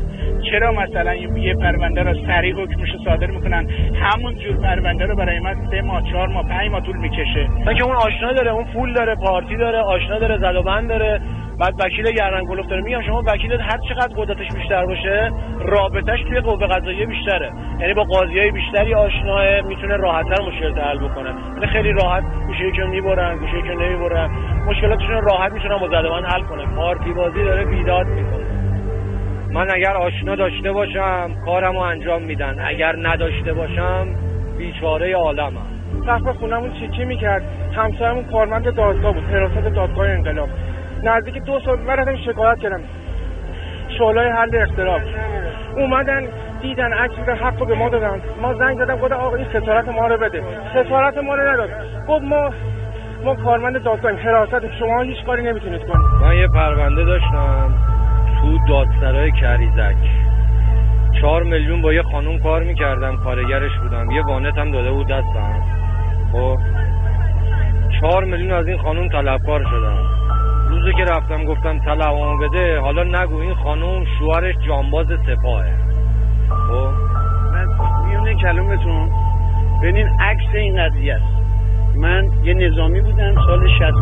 چرا مثلا یه پرونده رو سریع حکمش صادر می‌کنن؟ همون جور پرونده رو برای من سه ماه چهار ماه پنج ماه طول می‌کشه. که اون آشنا داره اون پول داره پارتی داره آشنا داره زد و بند داره بعد وکیل گردن کلوف داره. میگم شما وکیلت هر چقدر قدرتش بیشتر باشه رابطش توی قوه قضاییه بیشتره. یعنی با قاضیای بیشتری آشناه می‌تونه راحتتر مشکل حل بکنه. یعنی خیلی راحت گوشه که می‌برن گوشه که نمی‌برن مشکلاتشون راحت می‌تونن با زدمان حل کنه. پارتی بازی داره بیداد می‌کنه. من اگر آشنا داشته باشم کارمو انجام میدن. اگر نداشته باشم بیچاره عالمم. سقف خونمون چیکی می‌کرد؟ همسایمون کارمند دادگاه بود حراست دادگاه انقلاب. نزدیک دو سال من رفتم شکایت کردم. شغلای حل اختلاف اومدن دیدن عکس حق رو به ما دادن. ما زنگ زدم گفتم آقا این خسارت ما رو بده. خسارت ما رو نداد. گفت ما ما کارمند دادگاهیم حراست شما هیچ کاری نمی‌تونید کنید. من یه پرونده داشتم تو دادسرای کریزک. چهار میلیون با یه خانوم کار می‌کردم کارگرش بودم. یه وانت هم داده بود دستم. خب. چهار میلیون از این خانوم طلبکار شدم روزی که رفتم گفتم طلبمو بده حالا نگو این خانوم شوهرش جانباز سپاهه. خب. من میونه کلومتون؟ ببینین عکس این قضیه است. من یه نظامی بودم سال 61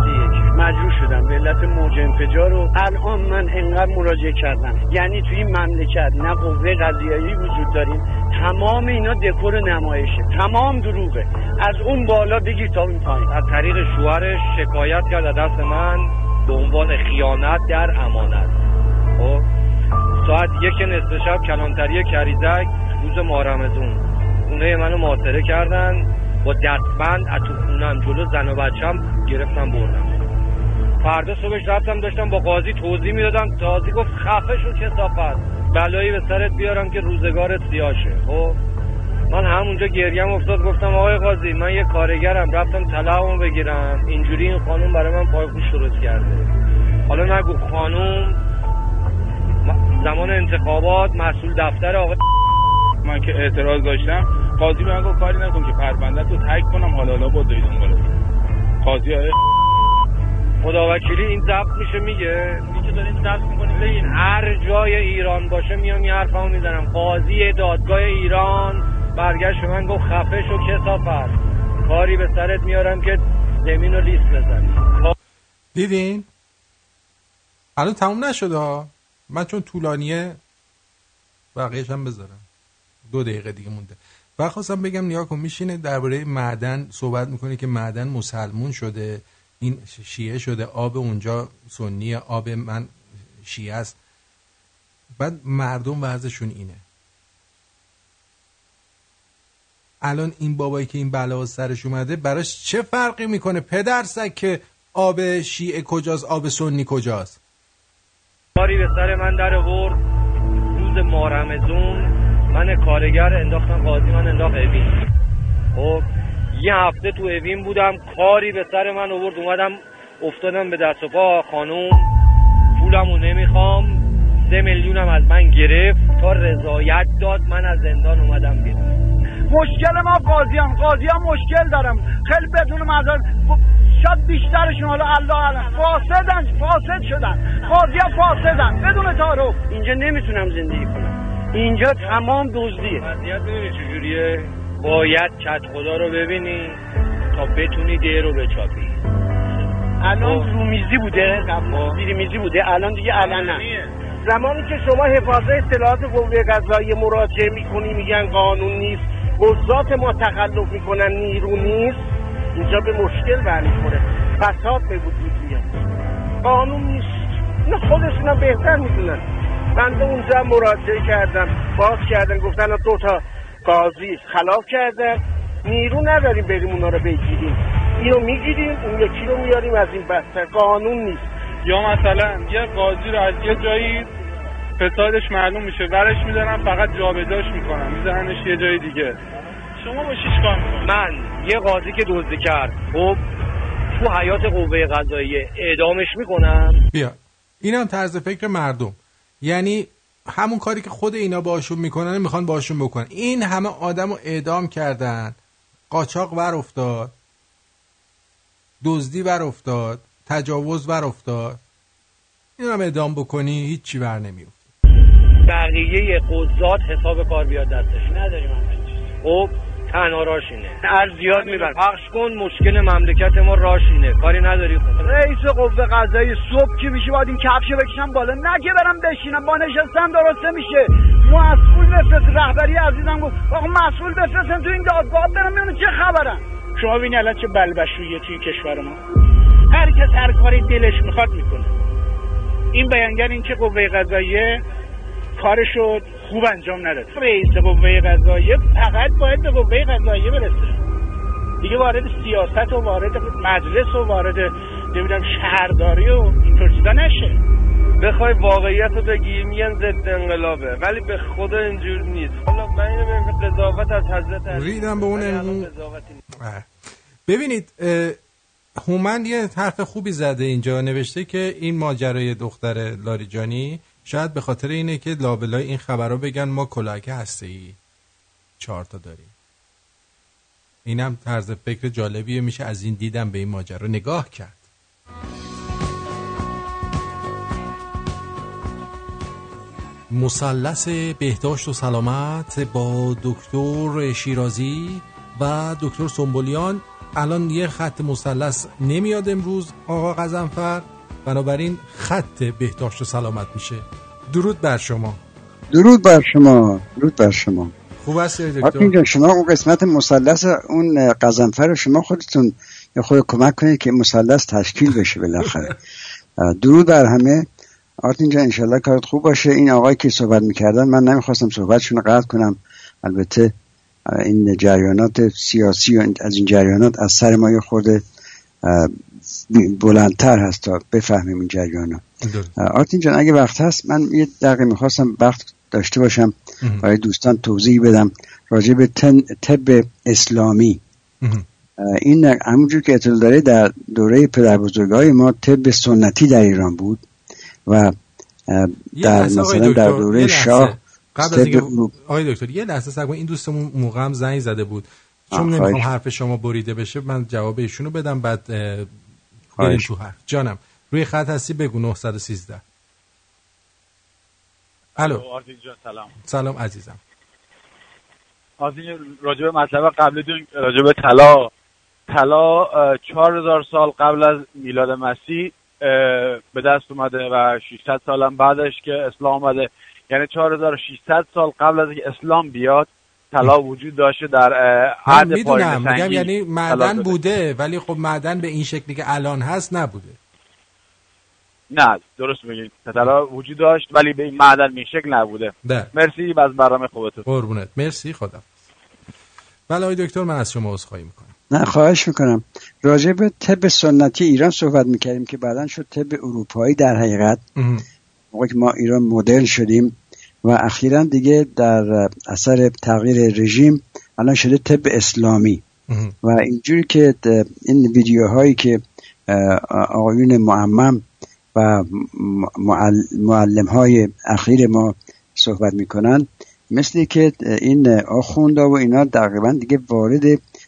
مجروح شدم به علت موج انفجار و الان من انقدر مراجعه کردم. یعنی توی این مملکت نه قوه قضاییه وجود داریم تمام اینا دکور نمایشه. تمام دروغه. از اون بالا بگیر تا این پایین. از طریق شوهرش شکایت کرد از دست من به عنوان خیانت در امانت. خب؟ ساعت یک نصف شب کلانتری کریزک روز مارمزون خونه منو محاصره کردن. با دستبند از تو خونم جلو زن و بچم گرفتم بردم. فردا صبحش رفتم داشتم با قاضی توضیح می‌دادم. قاضی گفت خفه شو کسافت بلایی به سرت بیارم که روزگارت سیاشه خب؟ من همونجا گریم افتاد گفتم آقای قاضی من یه کارگرم. رفتم طلاقمو بگیرم. اینجوری این خانوم برای من پای خوش درست کرده. حالا نگو خانوم زمان انتخابات مسئول دفتر آقای من که اعتراض داشتم قاضی به من گفت کاری نکن که پرونده رو تک کنم حالا حالا با دنبالش قاضی های خدا وکیلی این ضبط میشه میگه. میگه دارین ضبط می‌کنید ببین. هر جای ایران باشه میام یه حرفمو می‌زنم. قاضی دادگاه ایران برگشت به من گفت خفه شو کسافت کاری به سرت میارم که زمین رو لیست بزنی. دیدین الان تموم نشده ها. من چون طولانیه بقیهش هم بذارم. دو دقیقه دیگه مونده. و خواستم بگم نیا کن میشینه درباره معدن صحبت می‌کنه که معدن مسلمون شده این شیعه شده آب اونجا سنی آب من شیعه است. بعد مردم وضعشون اینه. الان این بابایی که این بلا سرش اومده براش چه فرقی می‌کنه؟ پدرسک که آب شیعه کجاست آب سنی کجاست؟ کاری به سر من در ورد روز مارمزون من کارگر انداختم قاضی من انداخت اوین. خب یه هفته تو اوین بودم کاری به سر من آورد اومدم افتادم به دست و پا خانوم پولمو نمی‌خوام سه میلیونم از من گرفت تا رضایت داد من از زندان اومدم بیرون. مشکل ما قاضی هم قاضی هم مشکل دارم خیلی بدون مذار شاید بیشترشون حالا الله علم فاسدن فاسد شدن. قاضی هم فاسدن بدون تعارف. اینجا نمی‌تونم زندگی کنم. اینجا تمام دزدیه. وضعیت ببینی چجوریه؟ باید کت خدا رو ببینی تا بتونی ده رو بچاپی. الان رومیزی بوده زیر میزی بوده الان دیگه علنا زمانی که شما حفاظت اطلاعات قوه قضایی مراجعه می‌کنی میگن قانون نیست. قضات ما تخلف می‌کنن نیرو نیست. اینجا به مشکل برمیخوره. فساد به وجود میاد قانون نیست. اینا خودشون بهتر می‌دونن. من به اونجا مراجعه کردم باز کردن گفتن دو تا قاضی خلاف کردن نیرو نداریم بریم اونا رو بگیریم. اینو می‌گیریم اون یکی رو میاریم از این بدتر قانون نیست. یا مثلا یه قاضی رو از یه جایی فسادش معلوم میشه ورش میدارن فقط جابجاش می‌کنن میزننش یه جای دیگه. شما با شیش کار من یه قاضی که دزدی کرد خب تو حیات قوه قضاییه اعدامش می‌کنم. بیا. اینم طرز فکر مردم. یعنی همون کاری که خود اینا باشون می‌کنن می‌خوان باشون بکنن. این همه آدم رو اعدام کردن. قاچاق ور افتاد دزدی ور افتاد تجاوز ور افتاد این هم اعدام بکنی هیچی ور نمیفت بقیه قضات حساب کار بیاد دستش. نداریم خب تنها راشینه هر زیاد میبر پخش کن مشکل مملکت ما راشینه کاری نداری رئیس قوه قضایی صبح که میشه؟ باید این کفشو بکشم بالا. نه که برم بشینم. با نشستم درسته میشه. مسئول بفرست. رهبری عزیزم گفت آقا مسئول بفرستن تو این دادگاه. برم ببینم چه خبرن. شما ببینید الان چه بلبشویه توی کشور ما. هر کس هر کاری دلش می‌خواد می‌کنه. این بیانگر این که قوه قضاییه کارشو خوب انجام نداد. رئیس قوه قضاییه فقط باید به قوه قضاییه برسه. دیگه وارد سیاست و وارد مجلس و وارد نمی‌دونم شهرداری و اینطور چیزا نشه. بخوای واقعیت رو بگی میگن ضد انقلابه ولی به خدا اینجور نیست. حالا من اینو به قضاوت از حضرت ریدم به اون ببینید هومن یه حرف خوبی زده اینجا نوشته که این ماجرای دختر لاریجانی شاید به خاطر اینه که لابلای این خبرها بگن ما کلاهک هسته ای چهار تا داریم. اینم طرز فکر جالبیه میشه از این دیدم به این ماجرا نگاه کرد. مثلث بهداشت و سلامت با دکتر شیرازی و دکتر سنبولیان الان یه خط مثلث نمیاد امروز آقا قزنفر. بنابراین خط بهداشت و سلامت میشه. درود بر شما. درود بر شما. درود بر شما. خوب است دکتر؟ شما اون قسمت مثلث اون قزنفر شما خودتون یه خود کمک کنید که مثلث تشکیل بشه بالاخره. درود بر همه. آرتین جان انشالله کارت خوب باشه. این آقای که صحبت می‌کردن من نمی‌خواستم صحبتشون رو قطع کنم. البته این جریانات سیاسی و از این جریانات از سر ما یه خورده بلندتر هست تا بفهمیم این جریانا آرتین جان اگه وقت هست من یه دقیقه می‌خواستم وقت داشته باشم برای دوستان توضیح بدم راجع به طب اسلامی. این همونجور که اطلاع داره در دوره پدر های ما طب سنتی در ایران بود و در مثلا در دوره شاه قبل از اینکه آقای دکتر یه لحظه صبر این دوستمون موقع هم زنگ زده بود. چون نمی‌خوام حرف شما بریده بشه من جواب ایشونو بدم بعد بریم تو حرف جانم روی خط هستی بگو 913 الو. سلام. سلام عزیزم. آزین راجب مطلب قبل دون راجب طلا. طلا چهار هزار سال قبل از میلاد مسیح به دست اومده و 600 سالم بعدش که اسلام آمده یعنی 4600 سال قبل از اینکه اسلام بیاد طلا وجود داشته در عهد می‌دونم میگم یعنی معدن بوده ولی خب معدن به این شکلی که الان هست نبوده. نه درست میگید طلا وجود داشت ولی به این معدن به این شکل نبوده. ده. مرسی از برنامه خوبتون. قربونت. مرسی خدا بله دکتر من از شما عذرخواهی می‌کنم. نه خواهش می‌کنم. راجع به طب سنتی ایران صحبت می‌کردیم که بعدا شد طب اروپایی در حقیقت. موقع که ما ایران مدل شدیم و اخیرا دیگه در اثر تغییر رژیم الان شده طب اسلامی. و اینجوری که این ویدیوهایی که آقایون معمم و معلم های اخیر ما صحبت می‌کنن مثل که این آخونده و اینا تقریبا دیگه وارد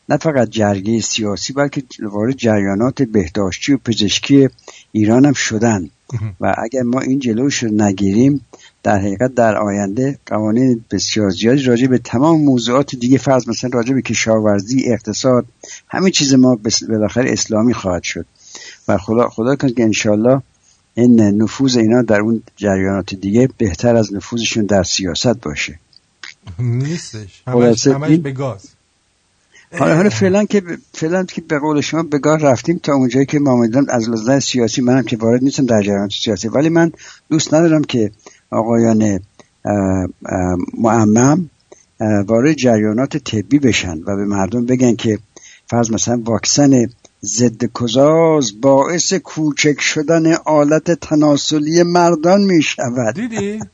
نه فقط جرگه سیاسی بلکه وارد جریانات بهداشتی و پزشکی ایران هم شدن. و اگر ما این جلوش رو نگیریم در حقیقت در آینده قوانین بسیار زیادی راجع به تمام موضوعات دیگه فرض مثلا راجع به کشاورزی اقتصاد همه چیز ما بالاخره اسلامی خواهد شد. و خدا خدا کنه که انشالله این نفوذ اینا در اون جریانات دیگه بهتر از نفوذشون در سیاست باشه. نیستش. همش, همش به گاز. حالا حالا فعلا که فعلا که به قول شما به گاه رفتیم تا اونجایی که ما از لحاظ سیاسی منم که وارد نیستم در جریانات سیاسی ولی من دوست ندارم که آقایان معمم وارد جریانات طبی بشن و به مردم بگن که فرض مثلا واکسن ضد کزاز باعث کوچک شدن آلت تناسلی مردان می شود دیدی؟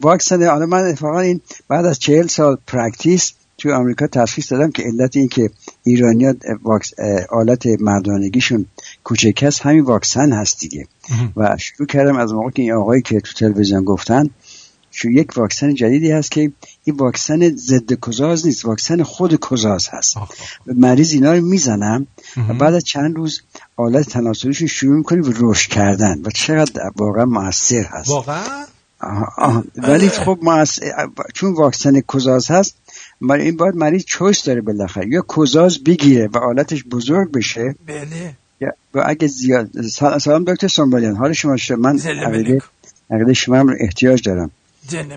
واکسن حالا من اتفاقا این بعد از چهل سال practice توی آمریکا تشخیص دادم که علت این که ایرانیا آلت مردانگیشون کوچک هست همین واکسن هست دیگه. و شروع کردم از موقع که این آقایی که تو تلویزیون گفتن شو یک واکسن جدیدی هست که این واکسن ضد کزاز نیست واکسن خود کزاز هست. مریض اینا رو می‌زنم و بعد از چند روز آلت تناسلیشون شروع می‌کنی و رشد کردن و چقدر واقعا موثر هست. واقعا؟ ولی خب چون واکسن کزاز هست این باید مریض چویس داره بالاخره. یا کزاز بگیره و آلتش بزرگ بشه. بله. اگه زیاد سلام دکتر سنبالیان حال شما شد من عقیده شما هم احتیاج دارم.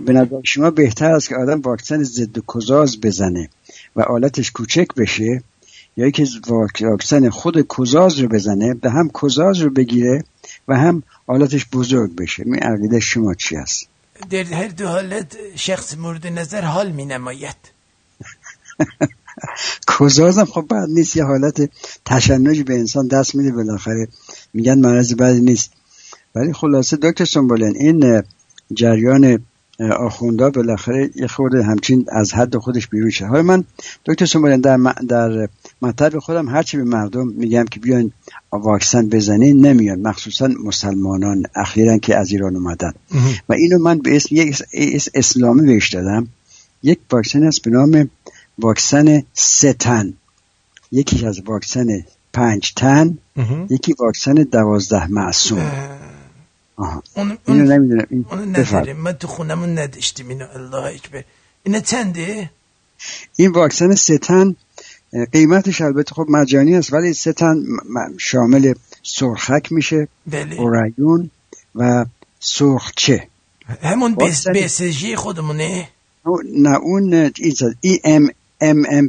به نظر شما بهتر است که آدم واکسن ضد کزاز بزنه و آلتش کوچک بشه یا که واکسن خود کزاز رو بزنه به هم کزاز رو بگیره و هم آلتش بزرگ بشه. می عقیده شما چی است؟ در هر دو حالت شخص مورد نظر حال می نماید کزازم خب بعد نیست یه حالت تشنج به انسان دست میده بالاخره. میگن مرض بدی نیست. ولی خلاصه دکتر سنبولن این جریان آخوندا بالاخره یه خورده همچین از حد خودش بیرون شد حالا من دکتر سومالیان در, در مطلب خودم هرچی به مردم میگم که بیاین واکسن بزنین نمیان مخصوصا مسلمانان اخیرا که از ایران اومدن. و اینو من به اسم یک اسلامی بهش دادم. یک واکسن است به نام واکسن ستن یکی از واکسن پنج تن یکی واکسن دوازده معصوم. آها. اون اینو نمی‌دونم. این نداریم. من تو خونمون نداشتیم. اینو الله اکبر. اینه چنده؟ این واکسن ستن قیمتش البته خب مجانی است ولی ستن شامل سرخک میشه بله. اورایون و سرخچه. همون بیسجی خودمونه؟ نه اون ای ام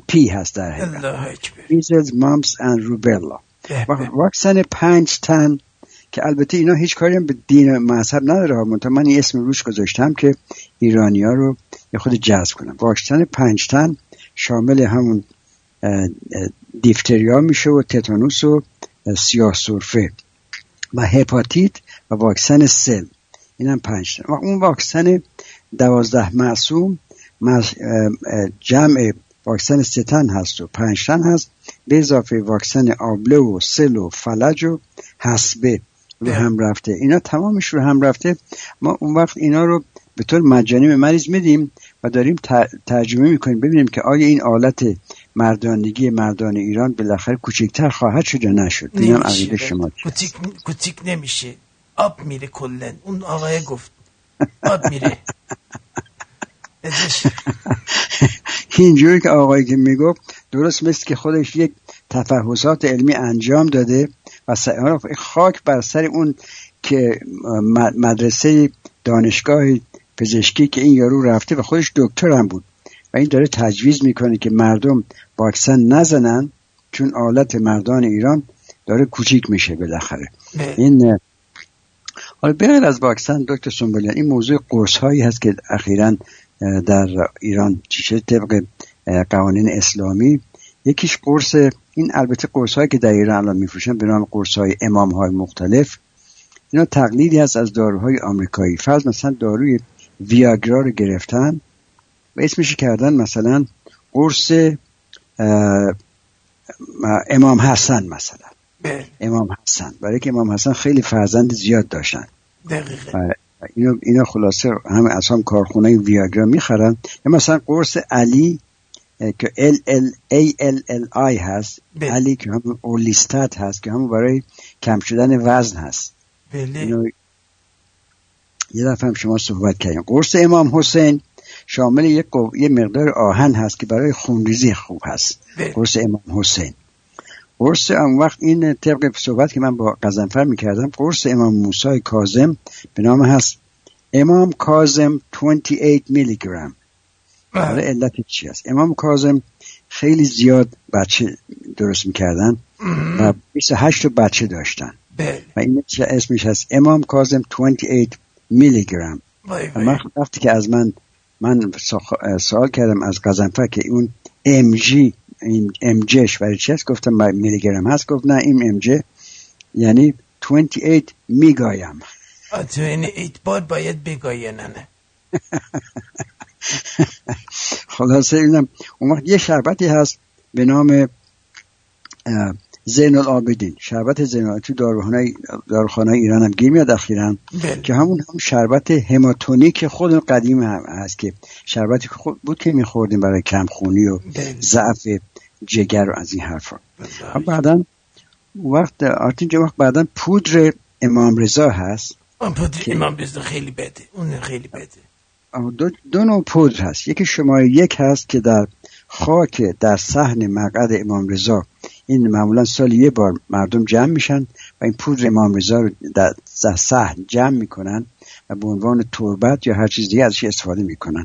پی هست در اکبر. میزلز مامس اند روبلا واکسن پنج تن که البته اینا هیچ کاری هم به دین مذهب نداره منتها من این اسم روش گذاشتم که ایرانیا رو یه خود جذب کنم. واکسن پنجتن شامل همون دیفتریا میشه و تتانوس و سیاه سرفه و هپاتیت و واکسن سل. این هم پنج و اون واکسن دوازده معصوم جمع واکسن ستن هست و پنجتن هست. به اضافه واکسن آبله و سل و فلج و حسبه رو هم رفته. اینا تمامش رو هم رفته. ما اون وقت اینا رو به طور مجانی به مریض میدیم و داریم ترجمه می‌کنیم. ببینیم که آیا این آلت مردانگی مردان ایران بالاخره کوچکتر خواهد شد یا نشد. اینم عقیده شما کوچیک کوچیک نمیشه. آب میره کلن اون آقای گفت. آب میره. اینجوری که آقایی که می‌گفت درست مثل که خودش یک تفحصات علمی انجام داده و خاک بر سر اون که مدرسه دانشگاه پزشکی که این یارو رفته و خودش دکتر هم بود. و این داره تجویز می‌کنه که مردم واکسن نزنن چون آلت مردان ایران داره کوچیک میشه بالاخره. این حالا بغیر از واکسن دکتر سنبولیان این موضوع قرص هایی هست که اخیرا در ایران چیشه طبق قوانین اسلامی. یکیش قرص این البته قرص هایی که در ایران الان میفروشن به نام قرص های امام های مختلف. اینا تقلیدی هست از داروهای آمریکایی. فرض مثلا داروی ویاگرا رو گرفتن و اسمش کردن مثلا قرص امام حسن مثلا. بله. امام حسن. برای که امام حسن خیلی فرزند زیاد داشتن. اینو, اینو خلاصه همه از هم کارخونه ویاگرا می‌خرن مثلا قرص علی که ال ال ای ال ال آی هست بله. علی که همون اولیستات هست که همون برای کم شدن وزن هست بله. یه دفعه هم شما صحبت کردیم قرص امام حسین شامل یک یه مقدار آهن هست که برای خونریزی خوب هست بله. قرص امام حسین قرص اون وقت این طبق صحبت که من با قزنفر می‌کردم قرص امام موسی کازم به نام هست. امام کازم 28 میلی گرم حالا علت چی هست امام کازم خیلی زیاد بچه درست می‌کردن و 28 تا بچه داشتن. و این اسمش هست؟ امام کازم 28 میلی گرم من وقتی که از من من سوال کردم از قزنفر که اون ام جی این ام جش برای چی هست؟ گفتم میلی گرم هست. گفت نه این ام جی یعنی 28 میگایم. 28 بار باید بگایه نه خلاصه اینم. اون وقت یه شربتی هست به نام زین العابدین شربت زین تو داروخانه داروخانه ایران هم گیر میاد اخیرا که همون هم شربت هماتونیک خود قدیم هم هست که شربتی که خود بود که میخوردیم برای کمخونی و ضعف جگر و از این حرفا. بعدا وقت آرتین وقت بعدا پودر امام رضا هست. پودر امام رضا خیلی بده. اون خیلی بده. دو, دو نوع پودر هست. یکی شماره یک هست که در خاک در صحن مقعد امام رضا. این معمولا سال یه بار مردم جمع میشن و این پودر امام رضا رو در صحن جمع می‌کنن و به عنوان تربت یا هر چیز دیگه ازش استفاده می‌کنن.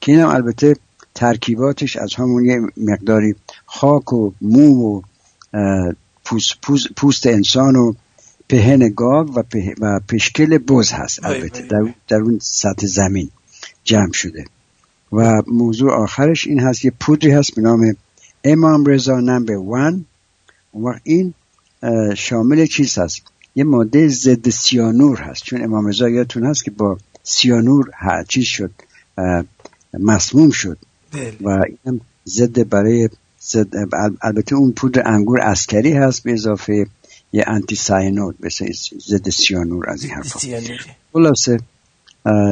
که اینم البته ترکیباتش از همون یه مقداری خاک و مو و پوست, پوست, پوست انسان و پهن گاو و, پشکل بز هست البته. در, در اون سطح زمین جمع شده. و موضوع آخرش این هست یه پودری هست به نام امام رضا نمبر وان. و این شامل چیز هست؟ یه ماده ضد سیانور هست. چون امام رضا یادتون هست که با سیانور چیز شد مسموم شد. و این ضد برای زد البته اون پودر انگور اسکری هست به اضافه یه انتی ساینود مثل ضد سیانور از این حرفا. خلاصه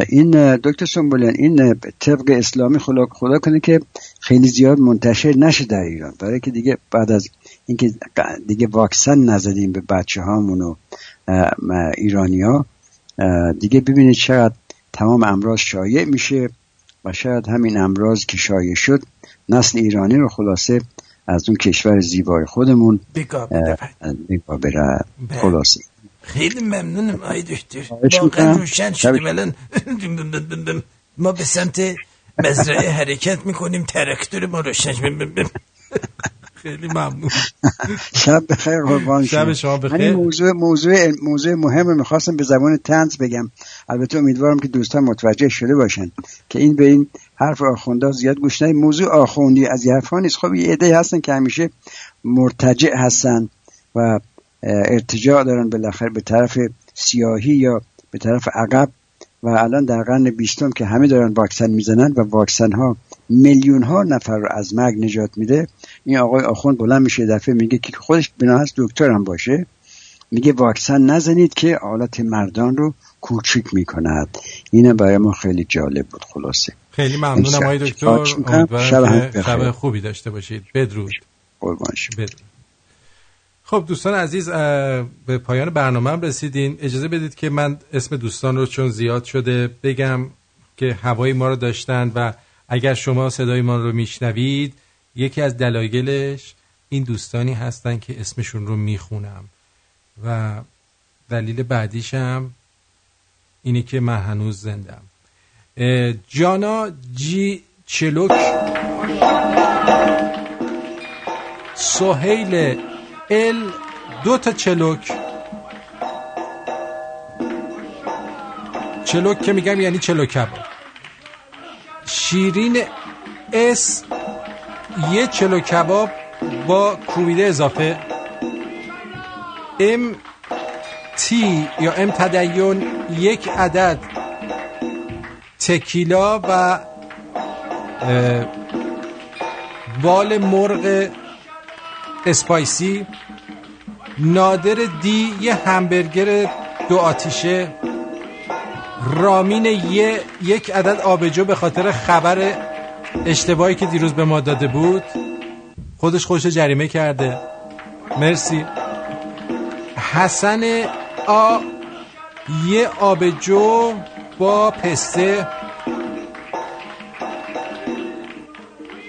این دکتر سنبولیان این طبق اسلامی خدا, خدا کنه که خیلی زیاد منتشر نشه در ایران. برای که دیگه بعد از اینکه دیگه واکسن نزدیم به بچه هامون و ایرانی ها دیگه ببینید چقدر تمام امراض شایع میشه و شاید همین امراض که شایع شد نسل ایرانی رو خلاصه از اون کشور زیبای خودمون بگا بره. خلاصه. خیلی ممنونم آی دکتر واقعا روشن شدیم الان ما به سمت مزرعه حرکت می‌کنیم ترکتور ما روشن خیلی ممنون شب بخیر قربان شب شما بخیر موضوع موضوع موضوع مهم می‌خواستم به زبان تنز بگم البته امیدوارم که دوستان متوجه شده باشن که این به این حرف آخونده زیاد گوش ندید موضوع آخوندی از حرفا نیست خب یه عده هستن که همیشه مرتجع هستن و ارتجاع دارن بالاخره به طرف سیاهی یا به طرف عقب و الان در قرن بیستم که همه دارن واکسن می‌زنن و واکسن ها میلیون ها نفر رو از مرگ نجات میده. این آقای آخوند بلند میشه دفعه میگه که خودش بنا هست دکتر هم باشه. میگه واکسن نزنید که حالت مردان رو کوچیک می‌کند. اینم برای ما خیلی جالب بود خلاصه. خیلی ممنونم آقای دکتر. شب, شب خوبی داشته باشید. بدرود. بدرود. خب دوستان عزیز به پایان برنامه هم رسیدین. اجازه بدید که من اسم دوستان رو چون زیاد شده بگم که هوای ما رو داشتن و اگر شما صدای ما رو میشنوید یکی از دلایلش این دوستانی هستن که اسمشون رو می‌خونم. و دلیل بعدیشم اینه که من هنوز زندم جانا جی چلوک. سهیل ال دو تا چلوک. چلوک که میگم یعنی چلو کباب. شیرین اس یه چلو کباب با کوبیده اضافه. ام تی یا ام تدیون یک عدد تکیلا و بال مرغ اسپایسی نادر دی یه همبرگر دو آتیشه رامین یه یک عدد آبجو به خاطر خبر اشتباهی که دیروز به ما داده بود. خودش خوش جریمه کرده. مرسی. حسن آ یه آبجو با پسته.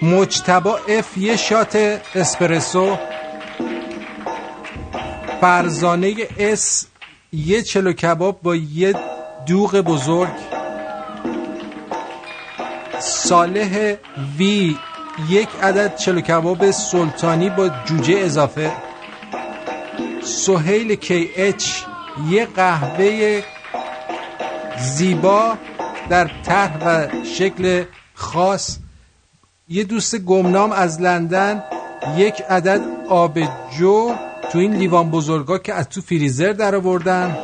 مجتبی اف یه shot اسپرسو. فرزانه اس یه چلو کباب با یه دوغ بزرگ. صالح وی یک عدد چلو کباب سلطانی با جوجه اضافه. سهیل کی اچ یه قهوه زیبا در طرح و شکل خاص. یه دوست گمنام از لندن یک عدد آبجو تو این لیوان بزرگا که از تو فریزر در آوردن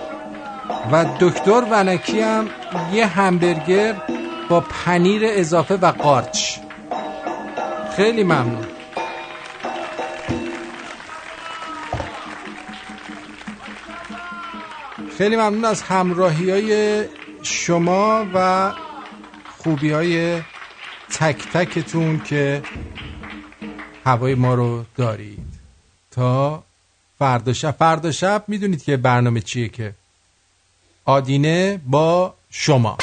و دکتر ونکی هم یه همبرگر با پنیر اضافه و قارچ. خیلی ممنون. خیلی ممنون از همراهی های شما و خوبی های تک تکتون که هوای ما رو دارید. تا فردا شب. فردا شب می‌دونید که برنامه چیه که آدینه با شما.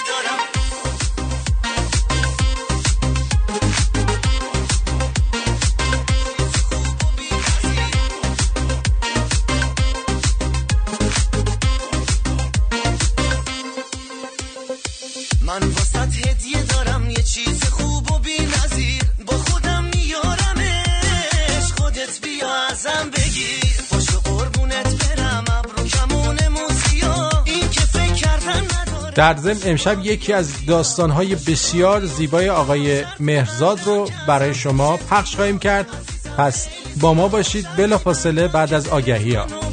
در ضمن امشب یکی از داستانهای بسیار زیبای آقای مهرزاد رو برای شما پخش خواهیم کرد. پس با ما باشید بلا فاصله بعد از آگهی ها